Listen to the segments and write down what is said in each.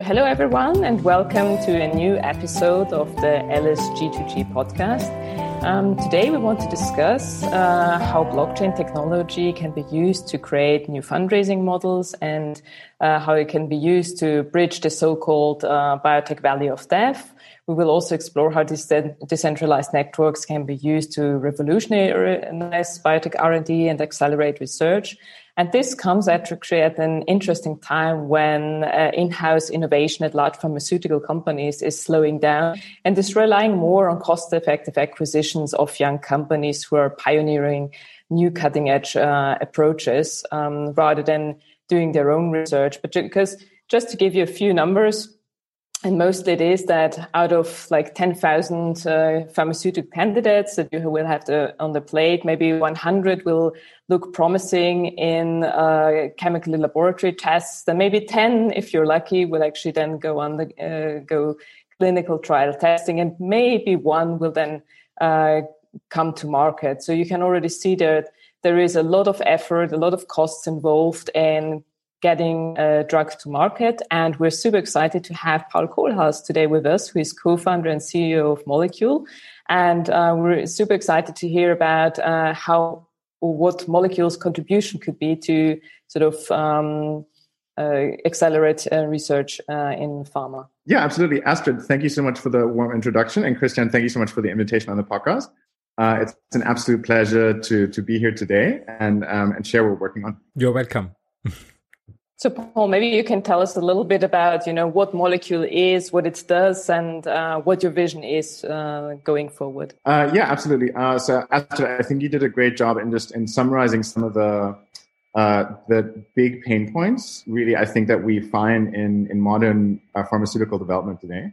Hello, everyone, and welcome to a new episode of the LSG2G podcast. Um, today, we want to discuss uh, how blockchain technology can be used to create new fundraising models and uh, how it can be used to bridge the so called uh, biotech valley of death. We will also explore how these decentralized networks can be used to revolutionize biotech R&D and accelerate research. And this comes actually at an interesting time when uh, in-house innovation at large pharmaceutical companies is slowing down and is relying more on cost-effective acquisitions of young companies who are pioneering new cutting-edge uh, approaches um, rather than doing their own research. But because just to give you a few numbers, and mostly it is that out of like 10,000 uh, pharmaceutical candidates that you will have on the plate, maybe 100 will look promising in uh, chemical laboratory tests. Then maybe 10, if you're lucky, will actually then go on the uh, go clinical trial testing, and maybe one will then uh, come to market. So you can already see that there is a lot of effort, a lot of costs involved in getting a drug to market. And we're super excited to have Paul Kohlhaas today with us, who is co-founder and CEO of Molecule. And uh, we're super excited to hear about uh, how what Molecule's contribution could be to sort of um, uh, accelerate uh, research uh, in pharma. Yeah, absolutely. Astrid, thank you so much for the warm introduction. And Christian, thank you so much for the invitation on the podcast. Uh, it's, it's, an absolute pleasure to, to be here today and, um, and share what we're working on. You're welcome. So, Paul, maybe you can tell us a little bit about, you know, what Molecule is, what it does, and uh, what your vision is uh, going forward. Uh, yeah, absolutely. Uh, so, I think you did a great job in just in summarizing some of the uh, the big pain points. Really, I think that we find in in modern uh, pharmaceutical development today.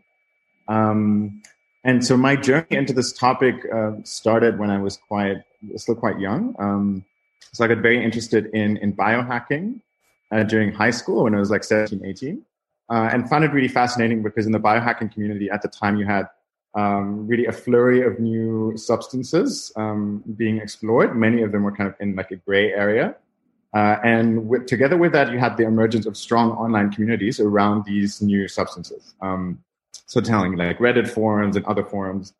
Um, and so, my journey into this topic started when I was quite still quite young. Um, so, I got very interested in in biohacking uh, during high school when I was like 17, 18, uh, and found it really fascinating because in the biohacking community at the time you had um, really a flurry of new substances um, being explored. Many of them were kind of in like a gray area. Uh, and with, together with that, you had the emergence of strong online communities around these new substances. Um, so telling like Reddit forums and other forums.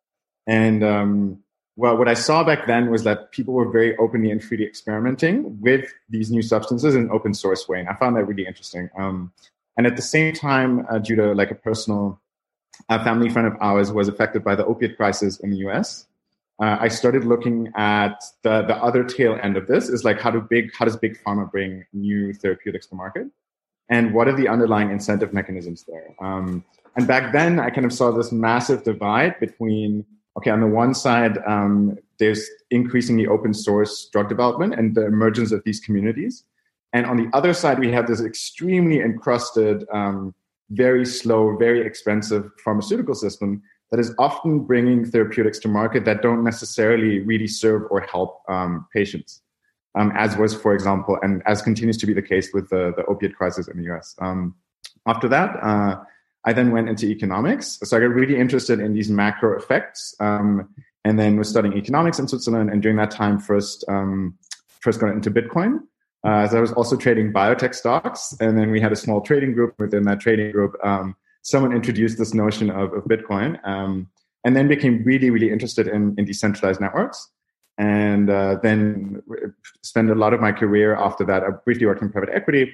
And um, well, what I saw back then was that people were very openly and freely experimenting with these new substances in an open source way, and I found that really interesting. Um, and at the same time, uh, due to like a personal a family friend of ours was affected by the opiate crisis in the U.S. Uh, I started looking at the the other tail end of this is like how do big how does big pharma bring new therapeutics to market, and what are the underlying incentive mechanisms there? Um, and back then, I kind of saw this massive divide between okay, on the one side, um, there's increasingly open source drug development and the emergence of these communities. And on the other side, we have this extremely encrusted, um, very slow, very expensive pharmaceutical system that is often bringing therapeutics to market that don't necessarily really serve or help um, patients, um, as was, for example, and as continues to be the case with the, the opiate crisis in the US. Um, after that, uh, I then went into economics. So I got really interested in these macro effects, um, and then was studying economics in Switzerland. And during that time, first um, first got into Bitcoin. Uh, so I was also trading biotech stocks, and then we had a small trading group. Within that trading group, um, someone introduced this notion of, of Bitcoin, um, and then became really, really interested in, in decentralized networks. And uh, then spent a lot of my career after that. I briefly worked in private equity.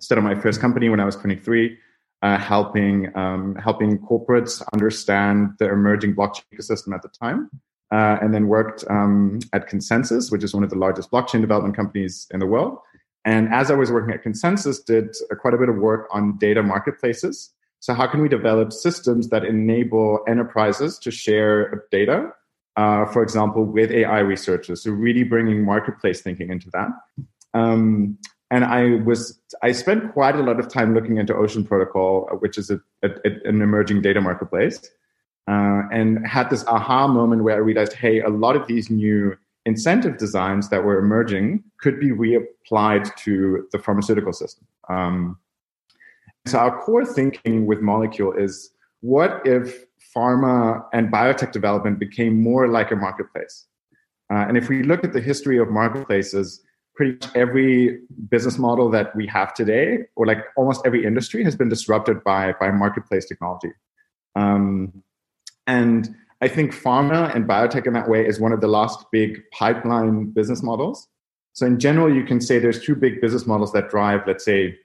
Started my first company when I was 23 uh, helping um, helping corporates understand the emerging blockchain ecosystem at the time, uh, and then worked um, at ConsenSys, which is one of the largest blockchain development companies in the world. And as I was working at ConsenSys, did quite a bit of work on data marketplaces. So how can we develop systems that enable enterprises to share data, uh, for example, with AI researchers? So really bringing marketplace thinking into that. Um, and I was I spent quite a lot of time looking into Ocean Protocol, which is a, a, an emerging data marketplace, uh, and had this aha moment where I realized, hey, a lot of these new incentive designs that were emerging could be reapplied to the pharmaceutical system. Um, so our core thinking with Molecule is, what if pharma and biotech development became more like a marketplace? Uh, and if we look at the history of marketplaces, pretty much every business model that we have today, or like almost every industry, has been disrupted by by marketplace technology. Um, and I think pharma and biotech in that way is one of the last big pipeline business models. So in general, you can say there's two big business models that drive, let's say,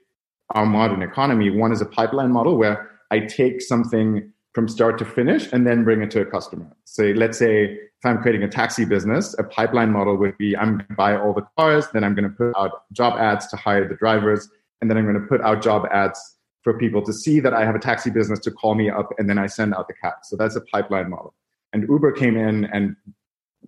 our modern economy. One is a pipeline model where I take something from start to finish and then bring it to a customer. So let's say if I'm creating a taxi business, a pipeline model would be I'm going to buy all the cars, then I'm going to put out job ads to hire the drivers, and then I'm going to put out job ads for people to see that I have a taxi business to call me up, and then I send out the cab. So that's a pipeline model. And Uber came in, and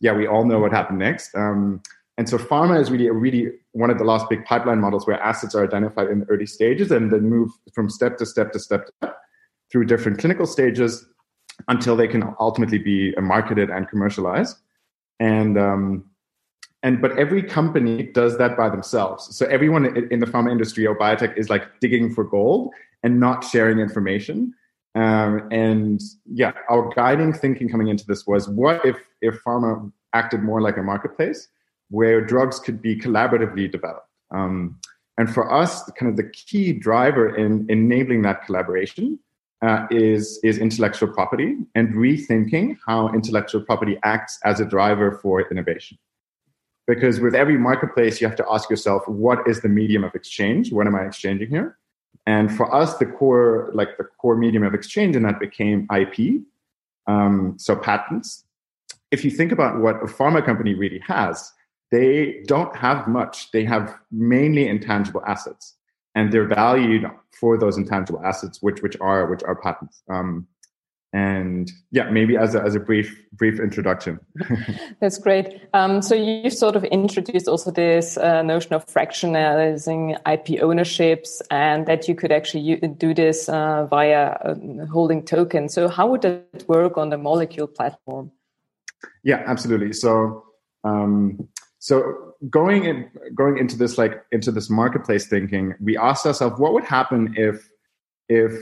yeah, we all know what happened next. Um, and so pharma is really, really one of the last big pipeline models where assets are identified in the early stages and then move from step to step to step to step through different clinical stages until they can ultimately be marketed and commercialized. And um, and but every company does that by themselves. So everyone in the pharma industry or biotech is like digging for gold and not sharing information. Um, and yeah, our guiding thinking coming into this was, what if if pharma acted more like a marketplace? where drugs could be collaboratively developed. Um, and for us, kind of the key driver in enabling that collaboration uh, is, is intellectual property and rethinking how intellectual property acts as a driver for innovation. Because with every marketplace, you have to ask yourself, what is the medium of exchange? What am I exchanging here? And for us, the core, like the core medium of exchange in that became IP, um, so patents. If you think about what a pharma company really has, they don't have much. They have mainly intangible assets, and they're valued for those intangible assets, which which are which are patents. Um, and yeah, maybe as a, as a brief brief introduction. That's great. Um, so you sort of introduced also this uh, notion of fractionalizing IP ownerships, and that you could actually do this uh, via uh, holding tokens. So how would that work on the molecule platform? Yeah, absolutely. So um, so going in, going into this like into this marketplace thinking, we asked ourselves what would happen if if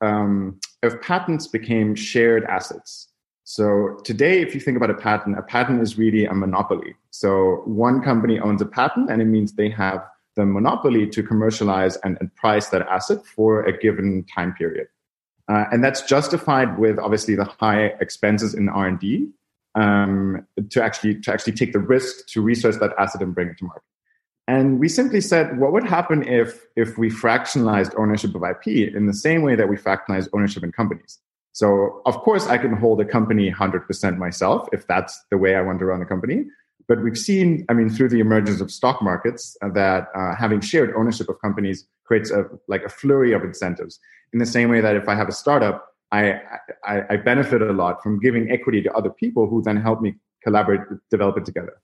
um, if patents became shared assets. So today, if you think about a patent, a patent is really a monopoly. So one company owns a patent, and it means they have the monopoly to commercialize and, and price that asset for a given time period. Uh, and that's justified with obviously the high expenses in R and D um, to actually to actually take the risk to research that asset and bring it to market. And we simply said, what would happen if if we fractionalized ownership of IP in the same way that we fractionalize ownership in companies? So of course I can hold a company 100% myself if that's the way I want to run a company. But we've seen, I mean, through the emergence of stock markets, uh, that uh, having shared ownership of companies creates a like a flurry of incentives. In the same way that if I have a startup, I, I, I benefit a lot from giving equity to other people who then help me collaborate, develop it together.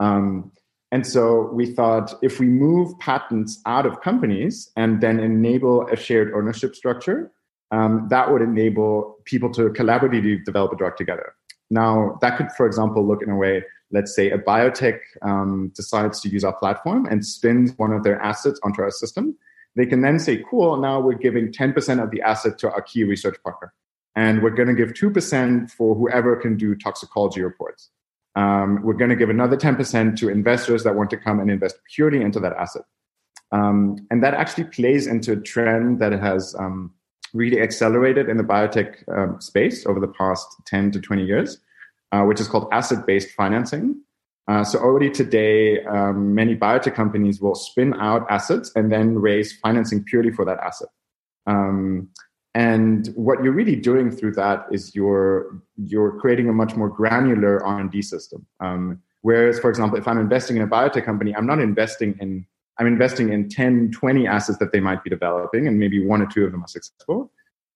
Um, and so we thought if we move patents out of companies and then enable a shared ownership structure, um, that would enable people to collaboratively develop a drug together. Now, that could, for example, look in a way, let's say a biotech um, decides to use our platform and spins one of their assets onto our system they can then say, cool, now we're giving 10% of the asset to our key research partner. And we're going to give 2% for whoever can do toxicology reports. Um, we're going to give another 10% to investors that want to come and invest purely into that asset. Um, and that actually plays into a trend that has um, really accelerated in the biotech um, space over the past 10 to 20 years, uh, which is called asset based financing. Uh, so already today, um, many biotech companies will spin out assets and then raise financing purely for that asset. Um, and what you're really doing through that is you're you're creating a much more granular R&D system. Um, whereas, for example, if I'm investing in a biotech company, I'm not investing in I'm investing in 10, 20 assets that they might be developing, and maybe one or two of them are successful.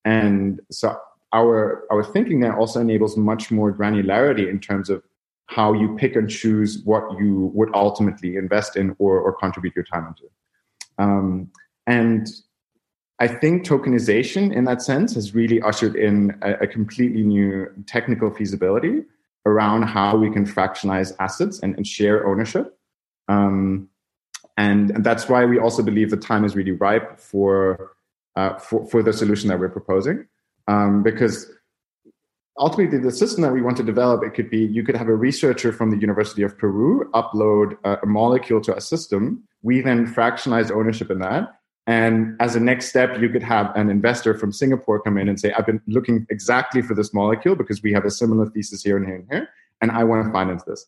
And so our our thinking there also enables much more granularity in terms of how you pick and choose what you would ultimately invest in or, or contribute your time into. Um, and I think tokenization in that sense has really ushered in a, a, completely new technical feasibility around how we can fractionalize assets and, and share ownership. Um, and, and, that's why we also believe the time is really ripe for, uh, for, for the solution that we're proposing. Um, because ultimately the system that we want to develop it could be you could have a researcher from the university of peru upload a, a molecule to a system. We then fractionalize ownership in that. And as a next step you could have an investor from singapore come in and say i've been looking exactly for this molecule because we have a similar thesis here and here and here and i want to finance this.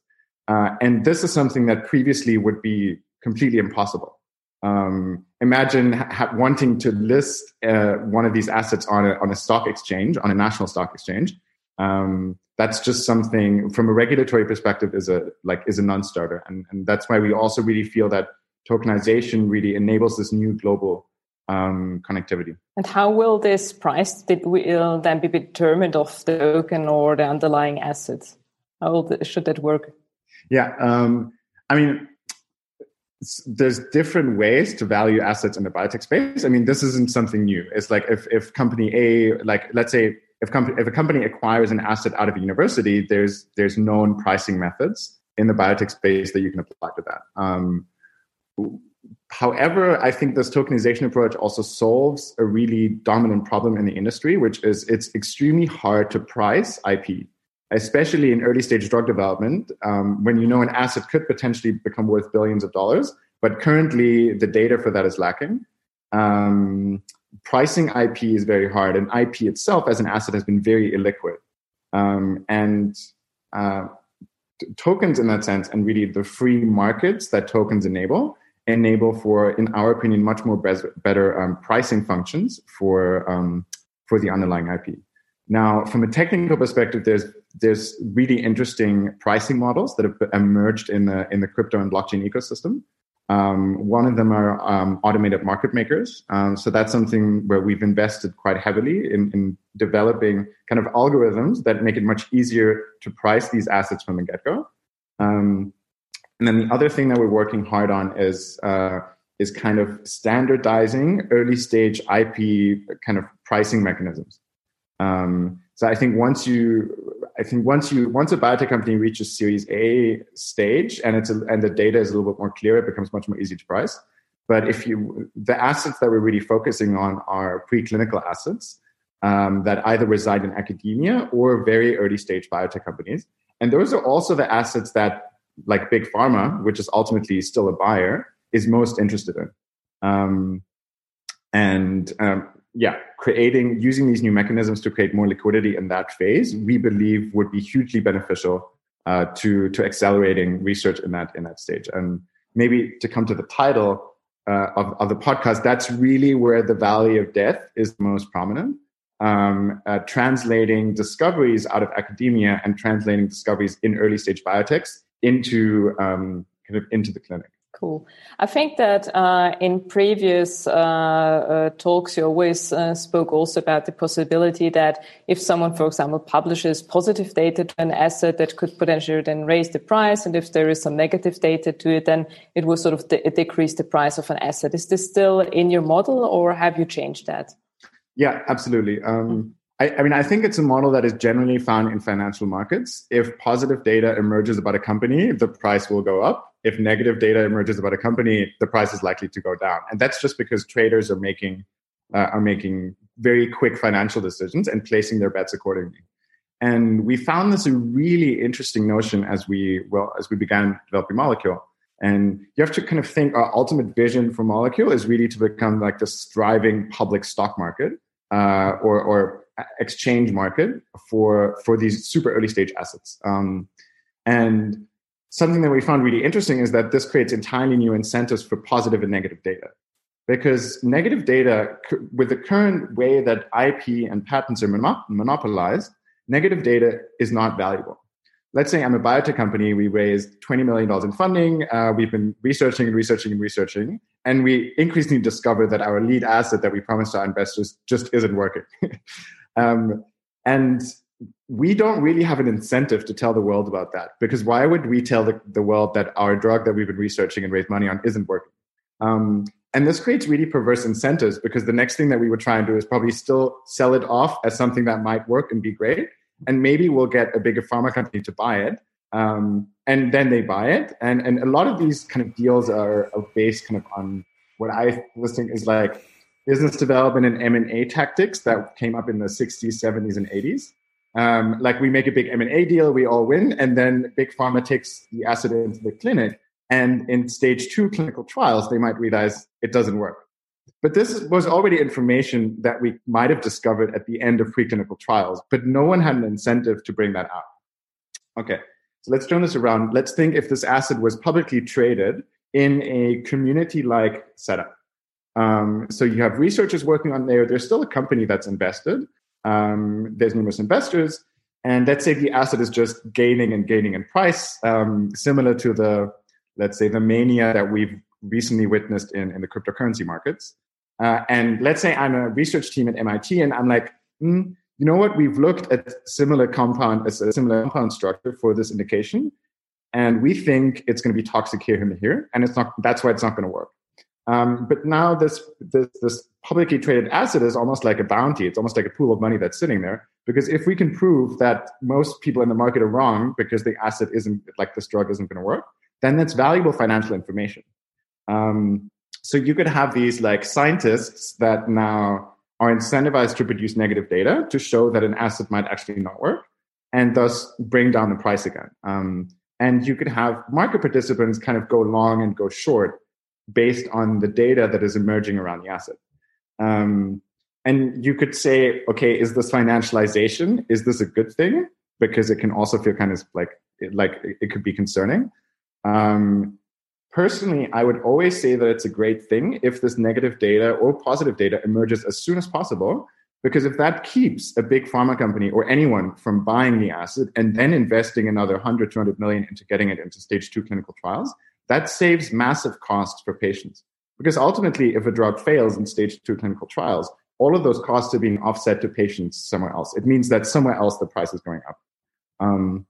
Uh, and this is something that previously would be completely impossible. Um, imagine ha- wanting to list uh, one of these assets on a, on a stock exchange on a national stock exchange um, that's just something from a regulatory perspective is a like is a non-starter and, and that's why we also really feel that tokenization really enables this new global um, connectivity and how will this price that will then be determined of the token or the underlying assets how will the, should that work yeah um, i mean there's different ways to value assets in the biotech space. I mean, this isn't something new. It's like if, if company A, like let's say if, if a company acquires an asset out of a university, there's there's known pricing methods in the biotech space that you can apply to that. Um, however, I think this tokenization approach also solves a really dominant problem in the industry, which is it's extremely hard to price IP, especially in early stage drug development, um, when you know an asset could potentially become worth billions of dollars, but currently the data for that is lacking. Um, pricing IP is very hard, and IP itself as an asset has been very illiquid. Um, and uh, t- tokens, in that sense, and really the free markets that tokens enable, enable for, in our opinion, much more be- better um, pricing functions for um, for the underlying IP. Now, from a technical perspective, there's there's really interesting pricing models that have emerged in the in the crypto and blockchain ecosystem. Um, one of them are um, automated market makers. Um, so that's something where we've invested quite heavily in, in, developing kind of algorithms that make it much easier to price these assets from the get go. Um, and then the other thing that we're working hard on is uh, is kind of standardizing early stage IP kind of pricing mechanisms. Um, so I think once you I think once you once a biotech company reaches Series A stage and it's a, and the data is a little bit more clear, it becomes much more easy to price. But if you the assets that we're really focusing on are preclinical assets um, that either reside in academia or very early stage biotech companies, and those are also the assets that like big pharma, which is ultimately still a buyer, is most interested in. Um, and um, yeah, creating using these new mechanisms to create more liquidity in that phase, we believe would be hugely beneficial uh, to to accelerating research in that in that stage. And maybe to come to the title uh, of, of the podcast, that's really where the valley of death is most prominent. Um, uh, translating discoveries out of academia and translating discoveries in early stage biotechs into um, kind of into the clinic. Cool. I think that uh, in previous uh, uh, talks, you always uh, spoke also about the possibility that if someone, for example, publishes positive data to an asset, that could potentially then raise the price, and if there is some negative data to it, then it will sort of de- decrease the price of an asset. Is this still in your model, or have you changed that? Yeah, absolutely. Um, I, I, mean, I think it's a model that is generally found in financial markets. If positive data emerges about a company, the price will go up. If negative data emerges about a company, the price is likely to go down. And that's just because traders are making uh, are making very quick financial decisions and placing their bets accordingly. And we found this a really interesting notion as we well as we began developing Molecule. And you have to kind of think our ultimate vision for Molecule is really to become like this thriving public stock market uh, or, or exchange market for for these super early stage assets. Um, and something that we found really interesting is that this creates entirely new incentives for positive and negative data. Because negative data, with the current way that IP and patents are monopolized, negative data is not valuable. Let's say I'm a biotech company, we raised $20 million in funding, uh, we've been researching and researching and researching, and we increasingly discover that our lead asset that we promised our investors just isn't working. Um, and we don't really have an incentive to tell the world about that because why would we tell the, the world that our drug that we've been researching and raised money on isn't working? Um, and this creates really perverse incentives because the next thing that we would try and do is probably still sell it off as something that might work and be great. And maybe we'll get a bigger pharma company to buy it. Um, and then they buy it. And, and a lot of these kind of deals are, are based kind of on what I was thinking is like business development and M&A tactics that came up in the 60s, 70s, and 80s. Um, like we make a big M&A deal, we all win, and then big pharma takes the asset into the clinic. And in stage two clinical trials, they might realize it doesn't work. But this was already information that we might have discovered at the end of preclinical trials, but no one had an incentive to bring that out. Okay, so let's turn this around. Let's think if this asset was publicly traded in a community like setup. Um, so you have researchers working on there. There's still a company that's invested. Um, there's numerous investors, and let's say the asset is just gaining and gaining in price, um, similar to the, let's say, the mania that we've recently witnessed in, in the cryptocurrency markets. Uh, and let's say I'm a research team at MIT, and I'm like, mm, you know what? We've looked at similar compound, a similar compound structure for this indication, and we think it's going to be toxic here and here, and it's not. That's why it's not going to work. Um, but now this, this this publicly traded asset is almost like a bounty. It's almost like a pool of money that's sitting there. Because if we can prove that most people in the market are wrong because the asset isn't like this drug isn't going to work, then that's valuable financial information. Um, so you could have these like scientists that now are incentivized to produce negative data to show that an asset might actually not work and thus bring down the price again. Um, and you could have market participants kind of go long and go short based on the data that is emerging around the asset. Um, and you could say, okay, is this financialization? Is this a good thing? Because it can also feel kind of like like it could be concerning. Um, personally, I would always say that it's a great thing if this negative data or positive data emerges as soon as possible. Because if that keeps a big pharma company or anyone from buying the asset and then investing another 100, 200 million into getting it into stage two clinical trials, that saves massive costs for patients. Because ultimately, if a drug fails in stage two clinical trials, all of those costs are being offset to patients somewhere else. It means that somewhere else the price is going up. Um,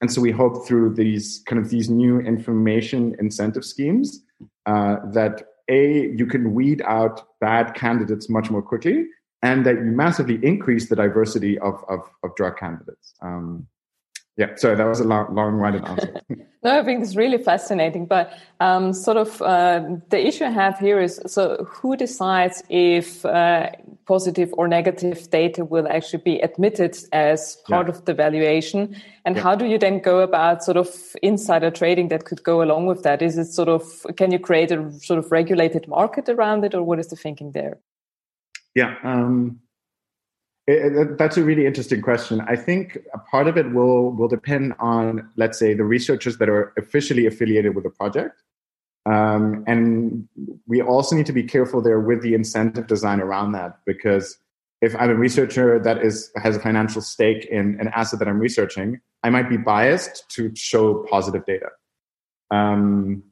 and so we hope through these kind of these new information incentive schemes uh, that a you can weed out bad candidates much more quickly, and that you massively increase the diversity of of, of drug candidates. Um, yeah, sorry, that was a long, long-winded answer. no, I think it's really fascinating. But um, sort of uh, the issue I have here is so who decides if uh, positive or negative data will actually be admitted as part yeah. of the valuation, and yeah. how do you then go about sort of insider trading that could go along with that? Is it sort of can you create a sort of regulated market around it, or what is the thinking there? Yeah. Um, it, it, that's a really interesting question. I think a part of it will will depend on, let's say, the researchers that are officially affiliated with the project, um, and we also need to be careful there with the incentive design around that because if I'm a researcher that is has a financial stake in an asset that I'm researching, I might be biased to show positive data. Um,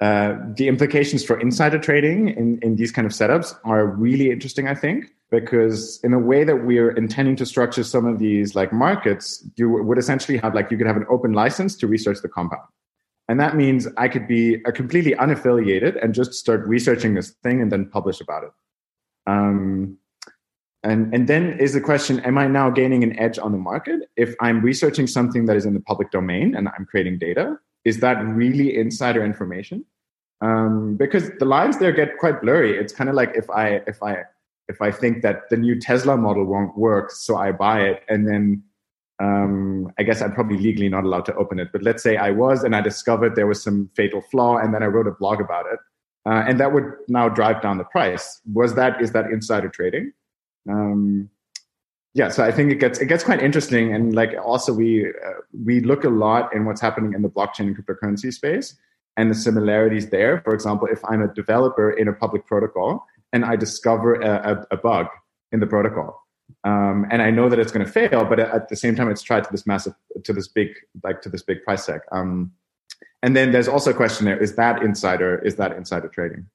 uh, the implications for insider trading in, in these kind of setups are really interesting, I think because in a way that we're intending to structure some of these like markets you would essentially have like you could have an open license to research the compound. And that means i could be a completely unaffiliated and just start researching this thing and then publish about it. Um, and and then is the question am i now gaining an edge on the market? If i'm researching something that is in the public domain and i'm creating data is that really insider information um, because the lines there get quite blurry it's kind of like if i if i if I think that the new Tesla model won't work, so I buy it, and then um, I guess I'm probably legally not allowed to open it. But let's say I was, and I discovered there was some fatal flaw, and then I wrote a blog about it, uh, and that would now drive down the price. Was that is that insider trading? Um, yeah, so I think it gets it gets quite interesting, and like also we uh, we look a lot in what's happening in the blockchain and cryptocurrency space and the similarities there. For example, if I'm a developer in a public protocol and I discover a, a, a bug in the protocol. Um, and I know that it's going to fail, but at the same time, it's tried to this massive, to this big, like to this big price tag. Um, and then there's also a question there: is that insider? Is that insider trading?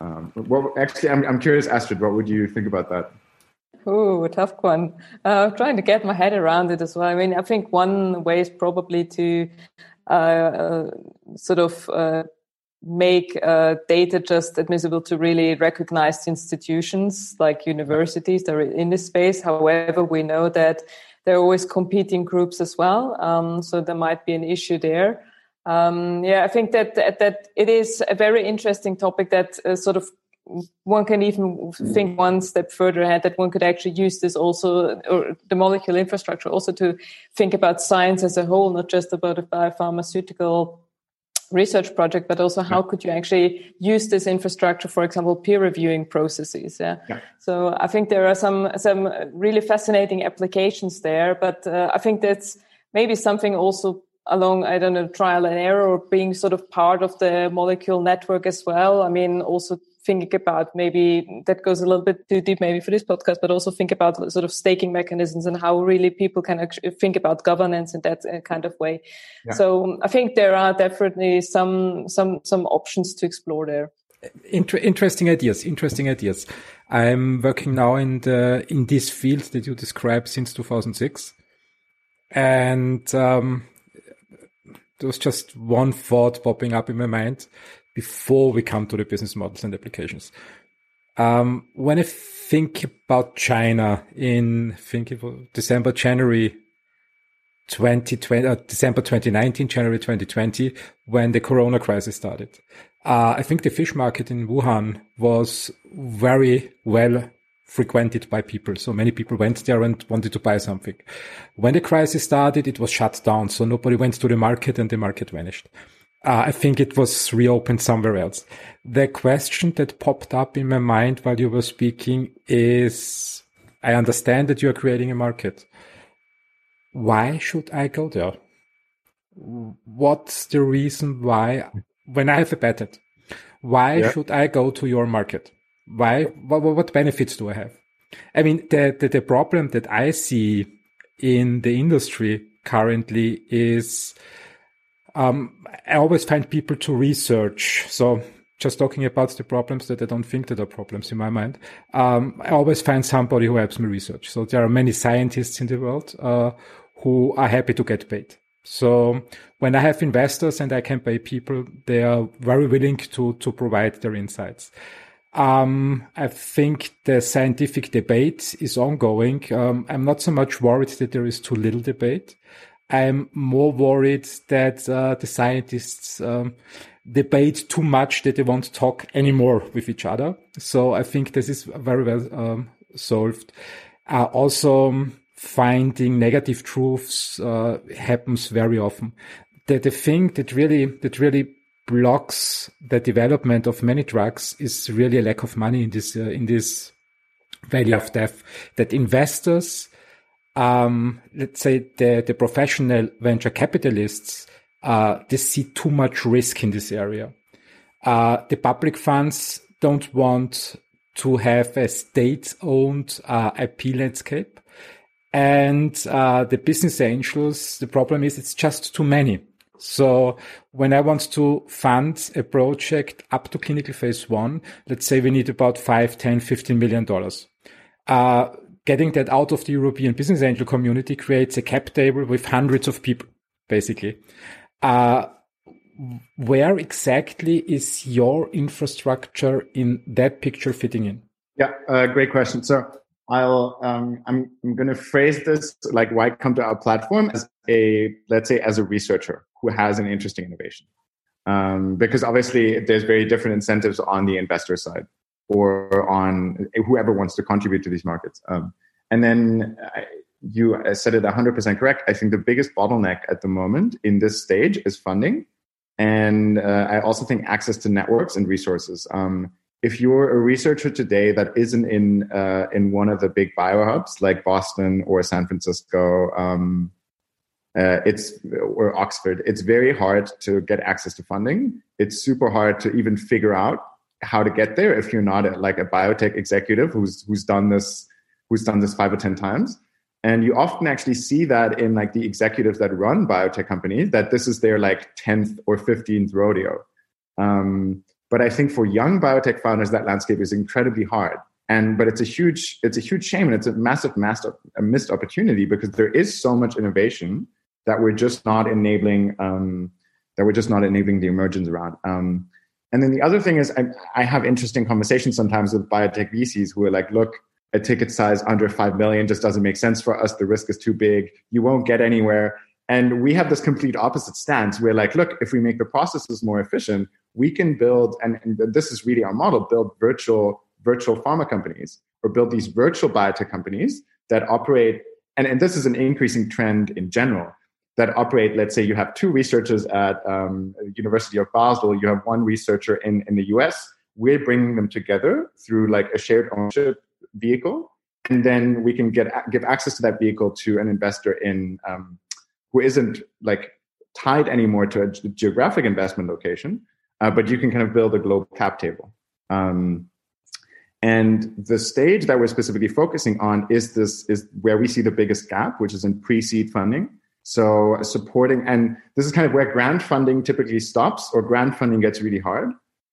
Um, well, actually, I'm, I'm curious, Astrid, what would you think about that? Oh, a tough one. Uh, I'm trying to get my head around it as well. I mean, I think one way is probably to uh, uh, sort of uh, make uh, data just admissible to really recognized institutions like universities that are in this space. However, we know that there are always competing groups as well, um, so there might be an issue there. Um, yeah, I think that, that, that it is a very interesting topic that uh, sort of one can even think one step further ahead that one could actually use this also, or the molecule infrastructure also to think about science as a whole, not just about a biopharmaceutical research project, but also how could you actually use this infrastructure, for example, peer reviewing processes. Yeah. yeah. So I think there are some some really fascinating applications there, but uh, I think that's maybe something also along I don't know trial and error or being sort of part of the molecule network as well. I mean, also thinking about maybe that goes a little bit too deep maybe for this podcast, but also think about sort of staking mechanisms and how really people can actually think about governance in that uh, kind of way. Yeah. So um, I think there are definitely some some some options to explore there. Inter- interesting ideas. Interesting ideas. I'm working now in the in this field that you described since 2006, and um, there was just one thought popping up in my mind before we come to the business models and applications. Um, when I think about China in think was December, January 2020, uh, December 2019, January 2020, when the Corona crisis started, uh, I think the fish market in Wuhan was very well frequented by people. So many people went there and wanted to buy something. When the crisis started, it was shut down. So nobody went to the market and the market vanished. Uh, I think it was reopened somewhere else. The question that popped up in my mind while you were speaking is, I understand that you are creating a market. Why should I go there? What's the reason why, when I have a patent, why yeah. should I go to your market? Why? What, what benefits do I have? I mean, the, the, the problem that I see in the industry currently is um, I always find people to research. So just talking about the problems that I don't think that are problems in my mind. Um, I always find somebody who helps me research. So there are many scientists in the world uh, who are happy to get paid. So when I have investors and I can pay people, they are very willing to to provide their insights. Um, I think the scientific debate is ongoing. Um, I'm not so much worried that there is too little debate. I'm more worried that uh, the scientists um, debate too much that they won't talk anymore with each other. So I think this is very well um, solved. Uh, also, um, finding negative truths uh, happens very often. The, the thing that really that really blocks the development of many drugs is really a lack of money in this uh, in this valley of death. That investors um, let's say the, the professional venture capitalists, uh, they see too much risk in this area. Uh, the public funds don't want to have a state-owned uh, IP landscape. And uh, the business angels, the problem is it's just too many. So when I want to fund a project up to clinical phase one, let's say we need about 5, 10, 15 million dollars. Uh, getting that out of the European business angel community creates a cap table with hundreds of people, basically. Uh, where exactly is your infrastructure in that picture fitting in? Yeah, uh, great question. So I'll um, I'm I'm going to phrase this like why come to our platform as a let's say as a researcher who has an interesting innovation, um, because obviously there's very different incentives on the investor side or on whoever wants to contribute to these markets. Um, and then I, you said it 100% correct. I think the biggest bottleneck at the moment in this stage is funding. And uh, I also think access to networks and resources. Um, if you're a researcher today that isn't in uh, in one of the big biohubs like Boston or San Francisco, um, uh, it's or Oxford, it's very hard to get access to funding. It's super hard to even figure out how to get there if you're not a, like a biotech executive who's who's done this who's done this five or ten times. And you often actually see that in like the executives that run biotech companies that this is their like 10th or 15th rodeo. Um, but i think for young biotech founders that landscape is incredibly hard. And but it's a huge it's a huge shame and it's a massive massive a missed opportunity because there is so much innovation that we're just not enabling um, that we're just not enabling the emergence around. Um, and then the other thing is, I, I have interesting conversations sometimes with biotech VCs who are like, look, a ticket size under 5 million just doesn't make sense for us. The risk is too big. You won't get anywhere. And we have this complete opposite stance. We're like, look, if we make the processes more efficient, we can build, and, and this is really our model, build virtual virtual pharma companies or build these virtual biotech companies that operate. And, and this is an increasing trend in general that operate. Let's say you have two researchers at um, University of Basel. You have one researcher in in the US. We're bringing them together through like a shared ownership vehicle, and then we can get give access to that vehicle to an investor in um, who isn't like tied anymore to a geographic investment location, uh, but you can kind of build a global cap table. Um, and the stage that we're specifically focusing on is this is where we see the biggest gap, which is in pre-seed funding. So supporting, and this is kind of where grant funding typically stops, or grant funding gets really hard,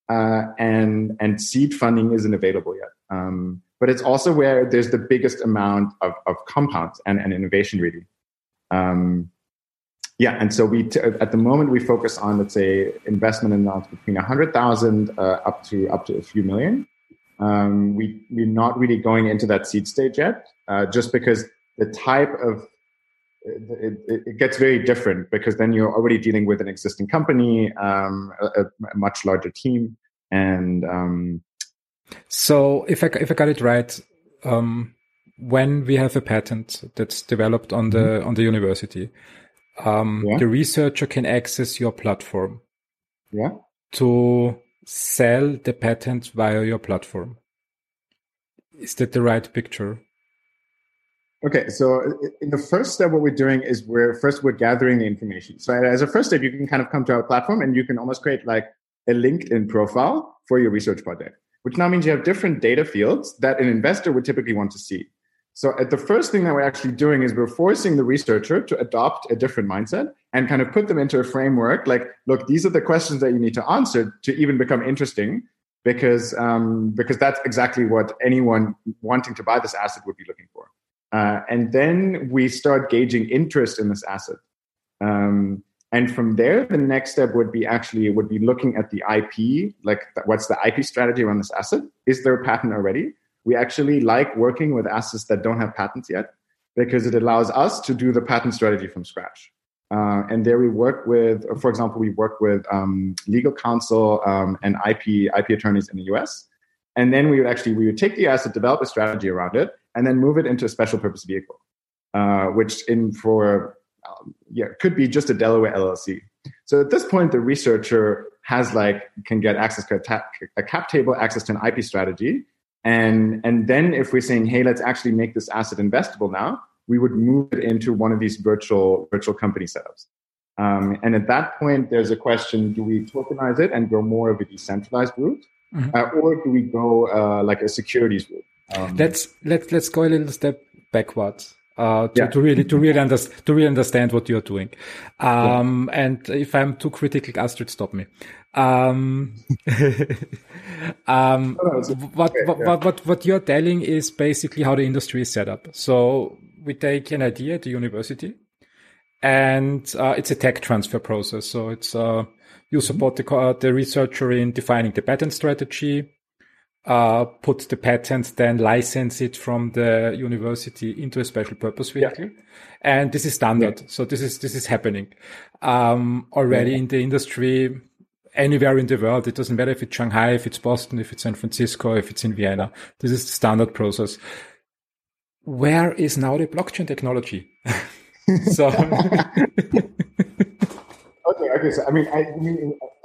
uh, and and seed funding isn't available yet. Um, but it's also where there's the biggest amount of, of compounds and, and innovation really. Um, yeah, and so we t- at the moment we focus on let's say investment amounts between a hundred thousand uh, up to up to a few million. Um, we we're not really going into that seed stage yet, uh, just because the type of it, it, gets very different because then you're already dealing with an existing company, um, a, a, much larger team, and um, so if I if I got it right, um, when we have a patent that's developed on the mm-hmm. on the university, um, yeah. the researcher can access your platform. Yeah. To sell the patent via your platform. Is that the right picture? Okay, so in the first step, what we're doing is we're first we're gathering the information. So as a first step, you can kind of come to our platform and you can almost create like a LinkedIn profile for your research project, which now means you have different data fields that an investor would typically want to see. So at the first thing that we're actually doing is we're forcing the researcher to adopt a different mindset and kind of put them into a framework like, look, these are the questions that you need to answer to even become interesting because um, because that's exactly what anyone wanting to buy this asset would be looking for. Uh, and then we start gauging interest in this asset. Um, and from there, the next step would be actually would be looking at the IP, like what's the IP strategy around this asset? Is there a patent already? we actually like working with assets that don't have patents yet because it allows us to do the patent strategy from scratch. Uh, and there we work with, for example, we work with um, legal counsel um, and IP IP attorneys in the US. And then we would actually we would take the asset, develop a strategy around it, and then move it into a special purpose vehicle, uh, which in for um, yeah could be just a Delaware LLC. So at this point, the researcher has like can get access to a, ta- a cap table, access to an IP strategy, and, and then if we're saying, hey, let's actually make this asset investable now, we would move it into one of these virtual, virtual company setups. Um, and at that point, there's a question, do we tokenize it and go more of a decentralized route? Mm-hmm. Uh, or do we go uh, like a securities route? Um, let's let's let's go a little step backwards uh, to, yeah. to really to really understand to really understand what you're doing. Um, yeah. And if I'm too critical, Astrid, stop me. Um, um, what, what, what, what, what you're telling is basically how the industry is set up. So we take an idea at the university and uh, it's a tech transfer process. So it's, uh, you support the, uh, the researcher in defining the patent strategy, uh, put the patent, then license it from the university into a special purpose vehicle. Yeah. And this is standard. Yeah. So this is, this is happening, um, already yeah. in the industry anywhere in the world. It doesn't matter if it's Shanghai, if it's Boston, if it's San Francisco, if it's in Vienna. This is the standard process. Where is now the blockchain technology? so. okay, okay. So I mean, I,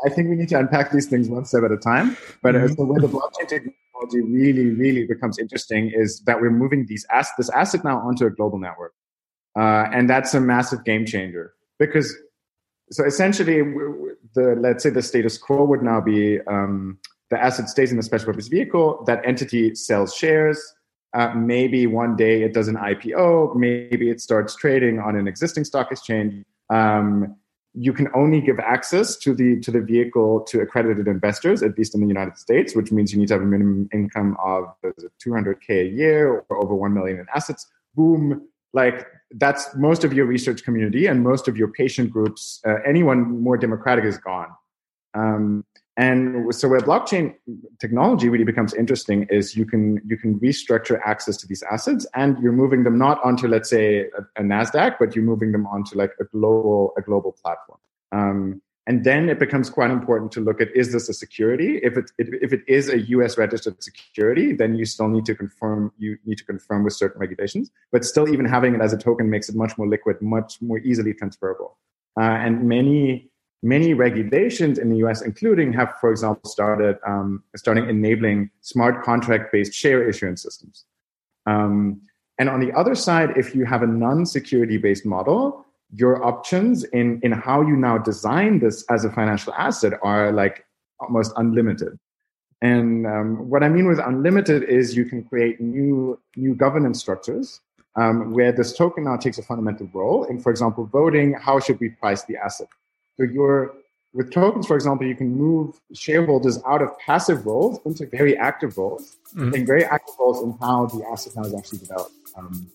I think we need to unpack these things one step at a time. But mm-hmm. so where the blockchain technology really, really becomes interesting is that we're moving these ass- this asset now onto a global network, uh, and that's a massive game changer because so essentially, the let's say the status quo would now be um, the asset stays in the special purpose vehicle. That entity sells shares. Uh, maybe one day it does an IPO. Maybe it starts trading on an existing stock exchange. Um, you can only give access to the to the vehicle to accredited investors, at least in the United States, which means you need to have a minimum income of 200k a year or over one million in assets. Boom, like that's most of your research community and most of your patient groups. Uh, anyone more democratic is gone. Um, and so where blockchain technology really becomes interesting is you can you can restructure access to these assets and you're moving them not onto let's say a, a Nasdaq, but you're moving them onto like a global a global platform. Um, And then it becomes quite important to look at is this a security? If it, if it is a US registered security, then you still need to confirm you need to confirm with certain regulations. But still, even having it as a token makes it much more liquid, much more easily transferable. Uh, and many many regulations in the US, including have, for example, started um, starting enabling smart contract based share issuance systems. Um, and on the other side, if you have a non security based model, your options in in how you now design this as a financial asset are like almost unlimited and um, what i mean with unlimited is you can create new new governance structures um, where this token now takes a fundamental role in for example voting how should we price the asset so you're with tokens for example you can move shareholders out of passive roles into very active roles mm-hmm. and very active roles in how the asset now is actually developed um,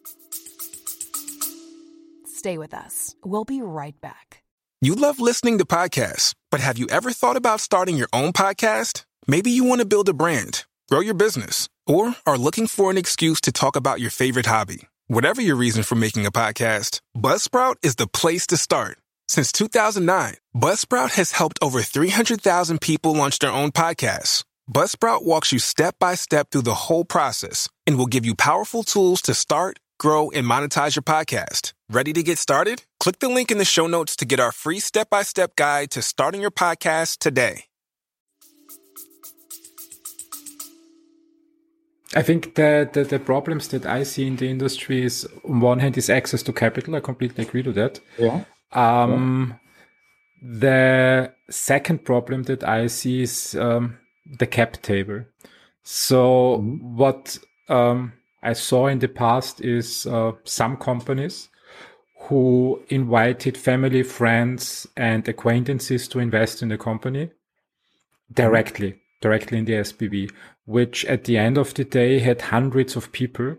Stay with us. We'll be right back. You love listening to podcasts, but have you ever thought about starting your own podcast? Maybe you want to build a brand, grow your business, or are looking for an excuse to talk about your favorite hobby. Whatever your reason for making a podcast, Buzzsprout is the place to start. Since 2009, Buzzsprout has helped over 300,000 people launch their own podcasts. Buzzsprout walks you step by step through the whole process and will give you powerful tools to start grow, and monetize your podcast. Ready to get started? Click the link in the show notes to get our free step by step guide to starting your podcast today. I think that the, the, problems that I see in the industry is on one hand is access to capital. I completely agree to that. Yeah. Um. The second problem that I see is um, the cap table. So mm-hmm. what um, I saw in the past is uh, some companies who invited family, friends, and acquaintances to invest in the company directly, directly in the SPV, which at the end of the day had hundreds of people,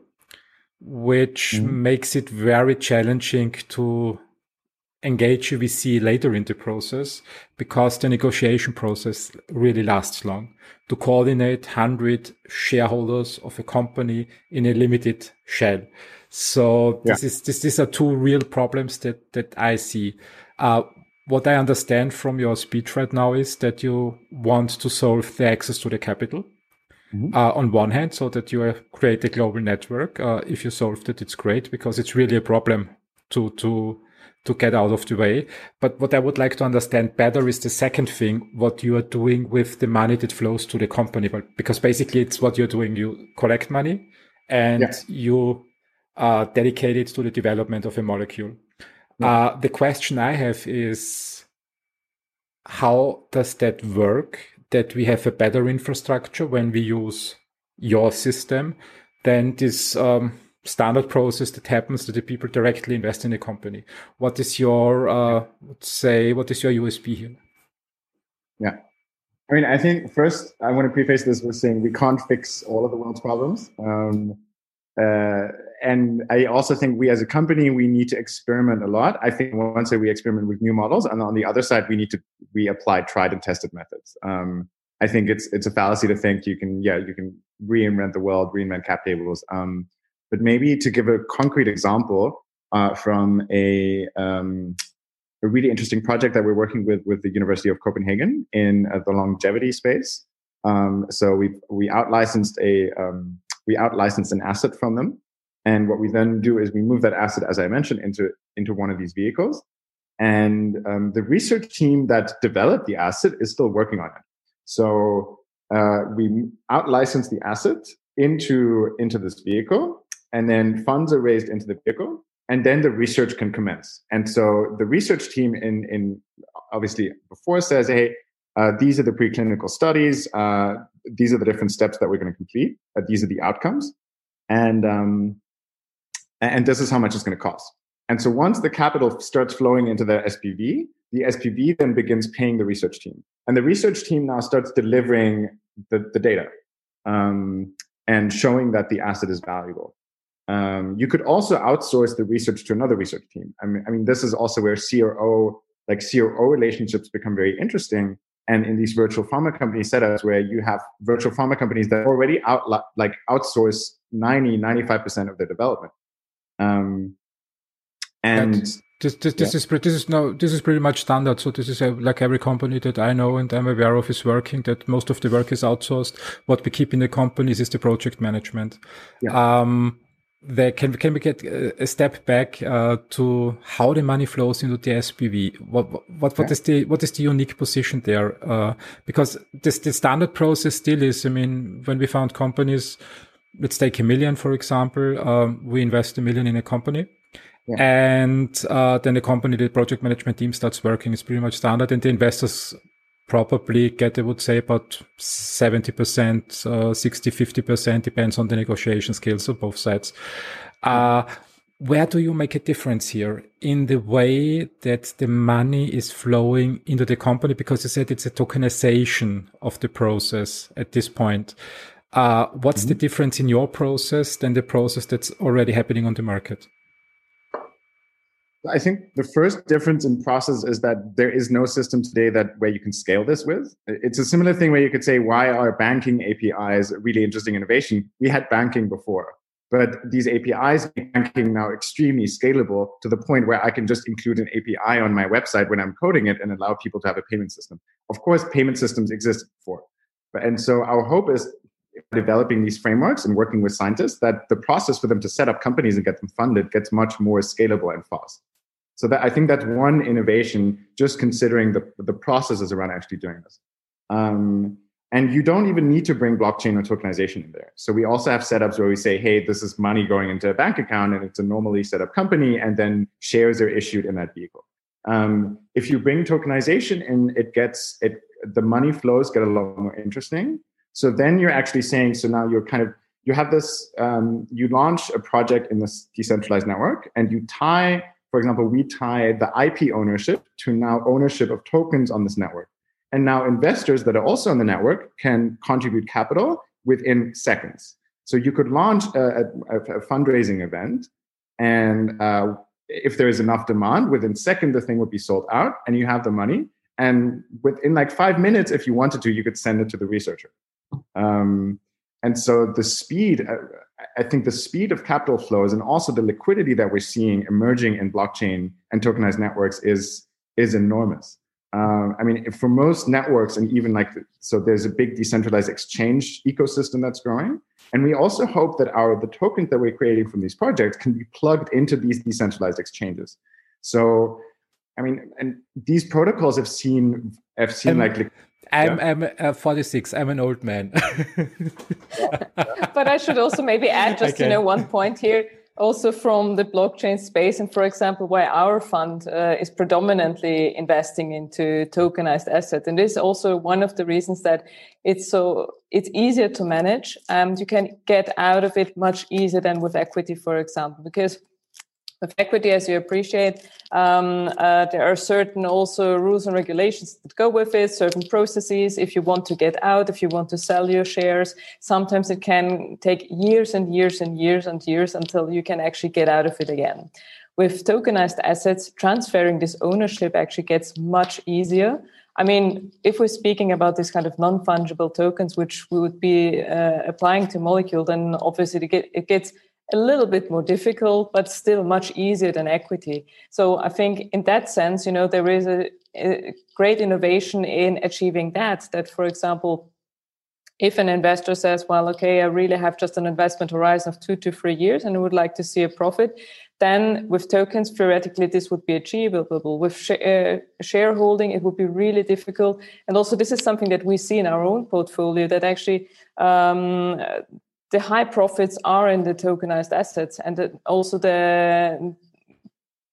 which mm-hmm. makes it very challenging to engage a VC later in the process because the negotiation process really lasts long to coordinate 100 shareholders of a company in a limited shell. So this yeah. is, this, these are two real problems that, that I see. Uh, what I understand from your speech right now is that you want to solve the access to the capital. Mm-hmm. Uh, on one hand, so that you create a global network. Uh, if you solved it, it's great because it's really a problem to to to get out of the way. But what I would like to understand better is the second thing, what you are doing with the money that flows to the company. But because basically it's what you're doing. You collect money and yes. you are dedicated to the development of a molecule. Yeah. Uh, the question I have is, how does that work? That we have a better infrastructure when we use your system than this um, standard process that happens that the people directly invest in a company. What is your, uh, say, what is your USP here? Yeah. I mean, I think first I want to preface this with saying we can't fix all of the world's problems. Um, uh, and I also think we as a company, we need to experiment a lot. I think once we experiment with new models and on the other side, we need to, we apply tried and tested methods. Um, I think it's, it's a fallacy to think you can, yeah, you can reinvent the world, reinvent cap tables. Um, but maybe to give a concrete example uh, from a, um, a really interesting project that we're working with with the University of Copenhagen in uh, the longevity space. Um, so we we out licensed a um, we out licensed an asset from them, and what we then do is we move that asset, as I mentioned, into into one of these vehicles. And um, the research team that developed the asset is still working on it. So uh, we out license the asset into into this vehicle and then funds are raised into the vehicle and then the research can commence. And so the research team in in obviously before says hey uh, these are the preclinical studies uh, these are the different steps that we're going to complete. Uh, these are the outcomes and um, and this is how much it's going to cost. And so once the capital starts flowing into the spv the spv then begins paying the research team. And the research team now starts delivering the, the data um, and showing that the asset is valuable um, you could also outsource the research to another research team. I mean, I mean, this is also where CRO, like CRO relationships become very interesting. And in these virtual pharma company setups where you have virtual pharma companies that already out, like outsource 90, 95% of their development. Um, and This, this, this yeah. is this is no this is pretty much standard. So this is a, like every company that I know and I'm aware of is working. That most of the work is outsourced. What we keep in the companies is the project management. Yeah. Um, there can can we get a step back uh, to how the money flows into the SPV? What what what is the what is the unique position there? Uh, because this the standard process still is. I mean, when we found companies, let's take a million for example, um, we invest a million in a company. Yeah. And uh, then the company, the project management team starts working. It's pretty much standard, and the investors probably get, I would say, about 70%, uh, 60, 50%, depends on the negotiation skills of both sides. Uh, where do you make a difference here in the way that the money is flowing into the company? Because you said it's a tokenization of the process at this point. Uh, what's mm-hmm. the difference in your process than the process that's already happening on the market? I think the first difference in process is that there is no system today that where you can scale this with. It's a similar thing where you could say, why are banking APIs a really interesting innovation? We had banking before, but these APIs make banking now extremely scalable to the point where I can just include an API on my website when I'm coding it and allow people to have a payment system. Of course, payment systems existed before. But, And so our hope is developing these frameworks and working with scientists that the process for them to set up companies and get them funded gets much more scalable and fast. So that I think that's one innovation, just considering the, the processes around actually doing this. Um, and you don't even need to bring blockchain or tokenization in there. So we also have setups where we say, hey, this is money going into a bank account and it's a normally set up company, and then shares are issued in that vehicle. Um, if you bring tokenization in, it gets it the money flows get a lot more interesting. So then you're actually saying, so now you're kind of you have this um, you launch a project in this decentralized network and you tie for example, we tie the IP ownership to now ownership of tokens on this network. And now investors that are also on the network can contribute capital within seconds. So you could launch a, a, a fundraising event, and uh, if there is enough demand, within second the thing would be sold out, and you have the money. And within like five minutes, if you wanted to, you could send it to the researcher. Um, and so the speed, uh, I think the speed of capital flows and also the liquidity that we're seeing emerging in blockchain and tokenized networks is is enormous. Um, I mean, for most networks, and even like so, there's a big decentralized exchange ecosystem that's growing, and we also hope that our the tokens that we're creating from these projects can be plugged into these decentralized exchanges. So, I mean, and these protocols have seen have seen um, like I'm, yeah. I'm uh, 46. I'm an old man. but I should also maybe add just, okay. you know, one point here also from the blockchain space and for example why our fund uh, is predominantly investing into tokenized assets and this is also one of the reasons that it's so it's easier to manage and you can get out of it much easier than with equity for example because with equity, as you appreciate, um, uh, there are certain also rules and regulations that go with it, certain processes. If you want to get out, if you want to sell your shares, sometimes it can take years and years and years and years until you can actually get out of it again. With tokenized assets, transferring this ownership actually gets much easier. I mean, if we're speaking about this kind of non-fungible tokens, which we would be uh, applying to molecule, then obviously it, get, it gets a little bit more difficult, but still much easier than equity. So I think in that sense, you know, there is a, a great innovation in achieving that. That, for example, if an investor says, well, okay, I really have just an investment horizon of two to three years and I would like to see a profit, then with tokens, theoretically, this would be achievable. With sh- uh, shareholding, it would be really difficult. And also, this is something that we see in our own portfolio that actually um, the high profits are in the tokenized assets and the, also the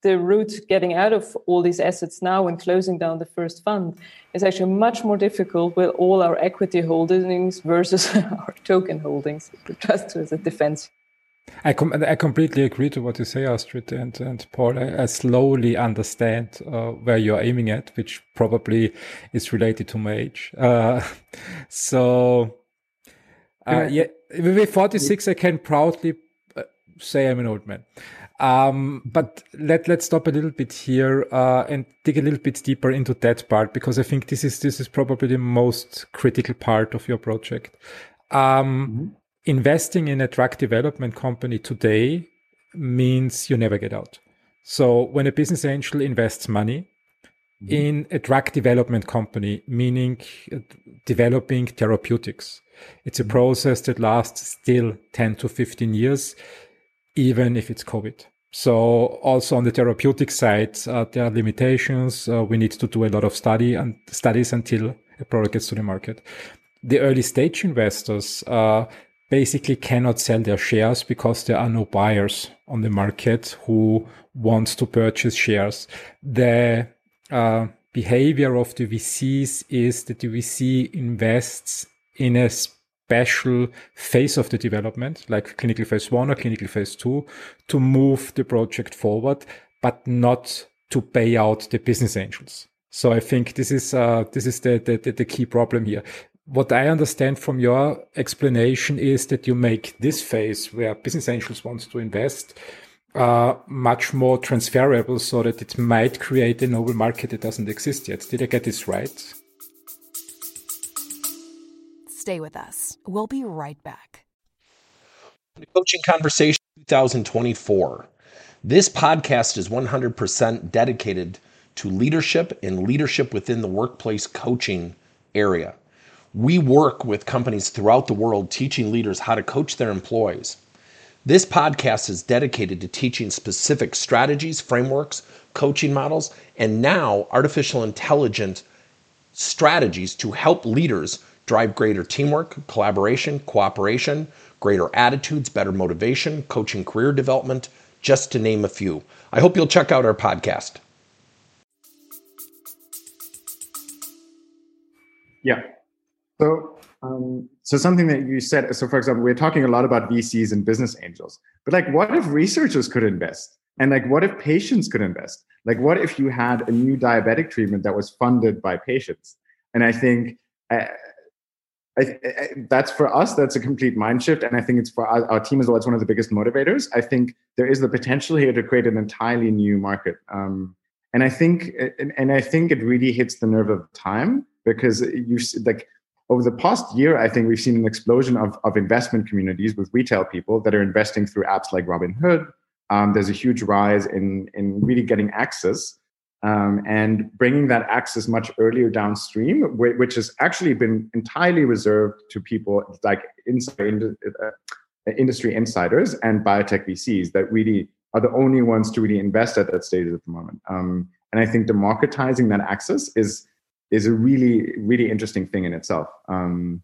the route getting out of all these assets now and closing down the first fund is actually much more difficult with all our equity holdings versus our token holdings, just as a defense. I, com- I completely agree to what you say, Astrid and, and Paul. I, I slowly understand uh, where you're aiming at, which probably is related to my age. Uh, so, uh, yeah, with 46, I can proudly uh, say I'm an old man. Um, but let let's stop a little bit here uh, and dig a little bit deeper into that part because I think this is this is probably the most critical part of your project. Um, mm-hmm. Investing in a drug development company today means you never get out So when a business angel invests money mm-hmm. in a drug development company, meaning uh, developing therapeutics, it's a process that lasts still 10 to 15 years, even if it's COVID. So also on the therapeutic side, uh, there are limitations. Uh, we need to do a lot of study and studies until a product gets to the market. The early stage investors uh, basically cannot sell their shares because there are no buyers on the market who want to purchase shares. The uh, behavior of the VCs is that the VC invests in a special phase of the development, like clinical phase one or clinical phase two, to move the project forward, but not to pay out the business angels. So I think this is uh, this is the, the the key problem here. What I understand from your explanation is that you make this phase where business angels want to invest uh, much more transferable, so that it might create a novel market that doesn't exist yet. Did I get this right? Stay with us. We'll be right back. Coaching Conversation 2024. This podcast is 100% dedicated to leadership and leadership within the workplace coaching area. We work with companies throughout the world teaching leaders how to coach their employees. This podcast is dedicated to teaching specific strategies, frameworks, coaching models, and now artificial intelligence strategies to help leaders drive greater teamwork, collaboration, cooperation, greater attitudes, better motivation, coaching career development, just to name a few. I hope you'll check out our podcast. Yeah. So, um, so something that you said. So, for example, we're talking a lot about VCs and business angels, but like, what if researchers could invest? And like, what if patients could invest? Like, what if you had a new diabetic treatment that was funded by patients? And I think uh, I, I, that's for us that's a complete mind shift and i think it's for our, our, team as well it's one of the biggest motivators. I think there is the potential here to create an entirely new market um, and i think and, and, i think it really hits the nerve of time because you like over the past year i think we've seen an explosion of, of investment communities with retail people that are investing through apps like robinhood. Um, there's a huge rise in in really getting access um, and bringing that access much earlier downstream, which has actually been entirely reserved to people like inside, uh, industry insiders and biotech VCs that really are the only ones to really invest at that stage at the moment. Um, and I think democratizing that access is is a really really interesting thing in itself. Um,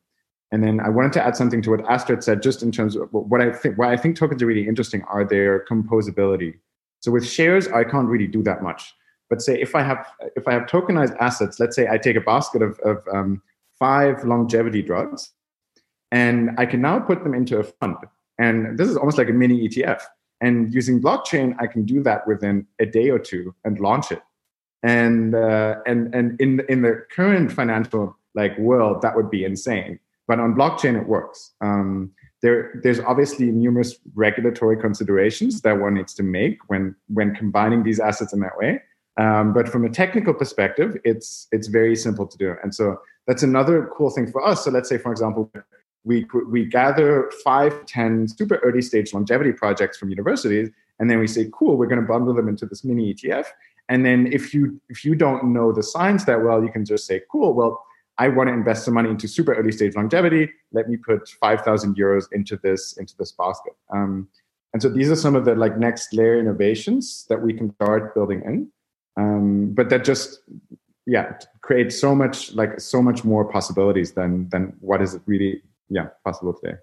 and then I wanted to add something to what Astrid said, just in terms of what I think. Why I think tokens are really interesting are their composability. So with shares, I can't really do that much. But say if I have if I have tokenized assets, let's say I take a basket of, of um, five longevity drugs, and I can now put them into a fund. And this is almost like a mini ETF. And using blockchain, I can do that within a day or two and launch it. And uh, and and in in the current financial like world, that would be insane. But on blockchain, it works. Um, there, there's obviously numerous regulatory considerations that one needs to make when when combining these assets in that way. Um, but from a technical perspective, it's it's very simple to do. And so that's another cool thing for us. So let's say, for example, we we gather five, ten super early stage longevity projects from universities, and then we say, cool, we're going to bundle them into this mini ETF. And then if you if you don't know the science that well, you can just say, cool, well, I want to invest some money into super early stage longevity. Let me put five thousand euros into this into this basket. Um, and so these are some of the like next layer innovations that we can start building in um, but that just yeah creates so much like so much more possibilities than than what is really yeah possible today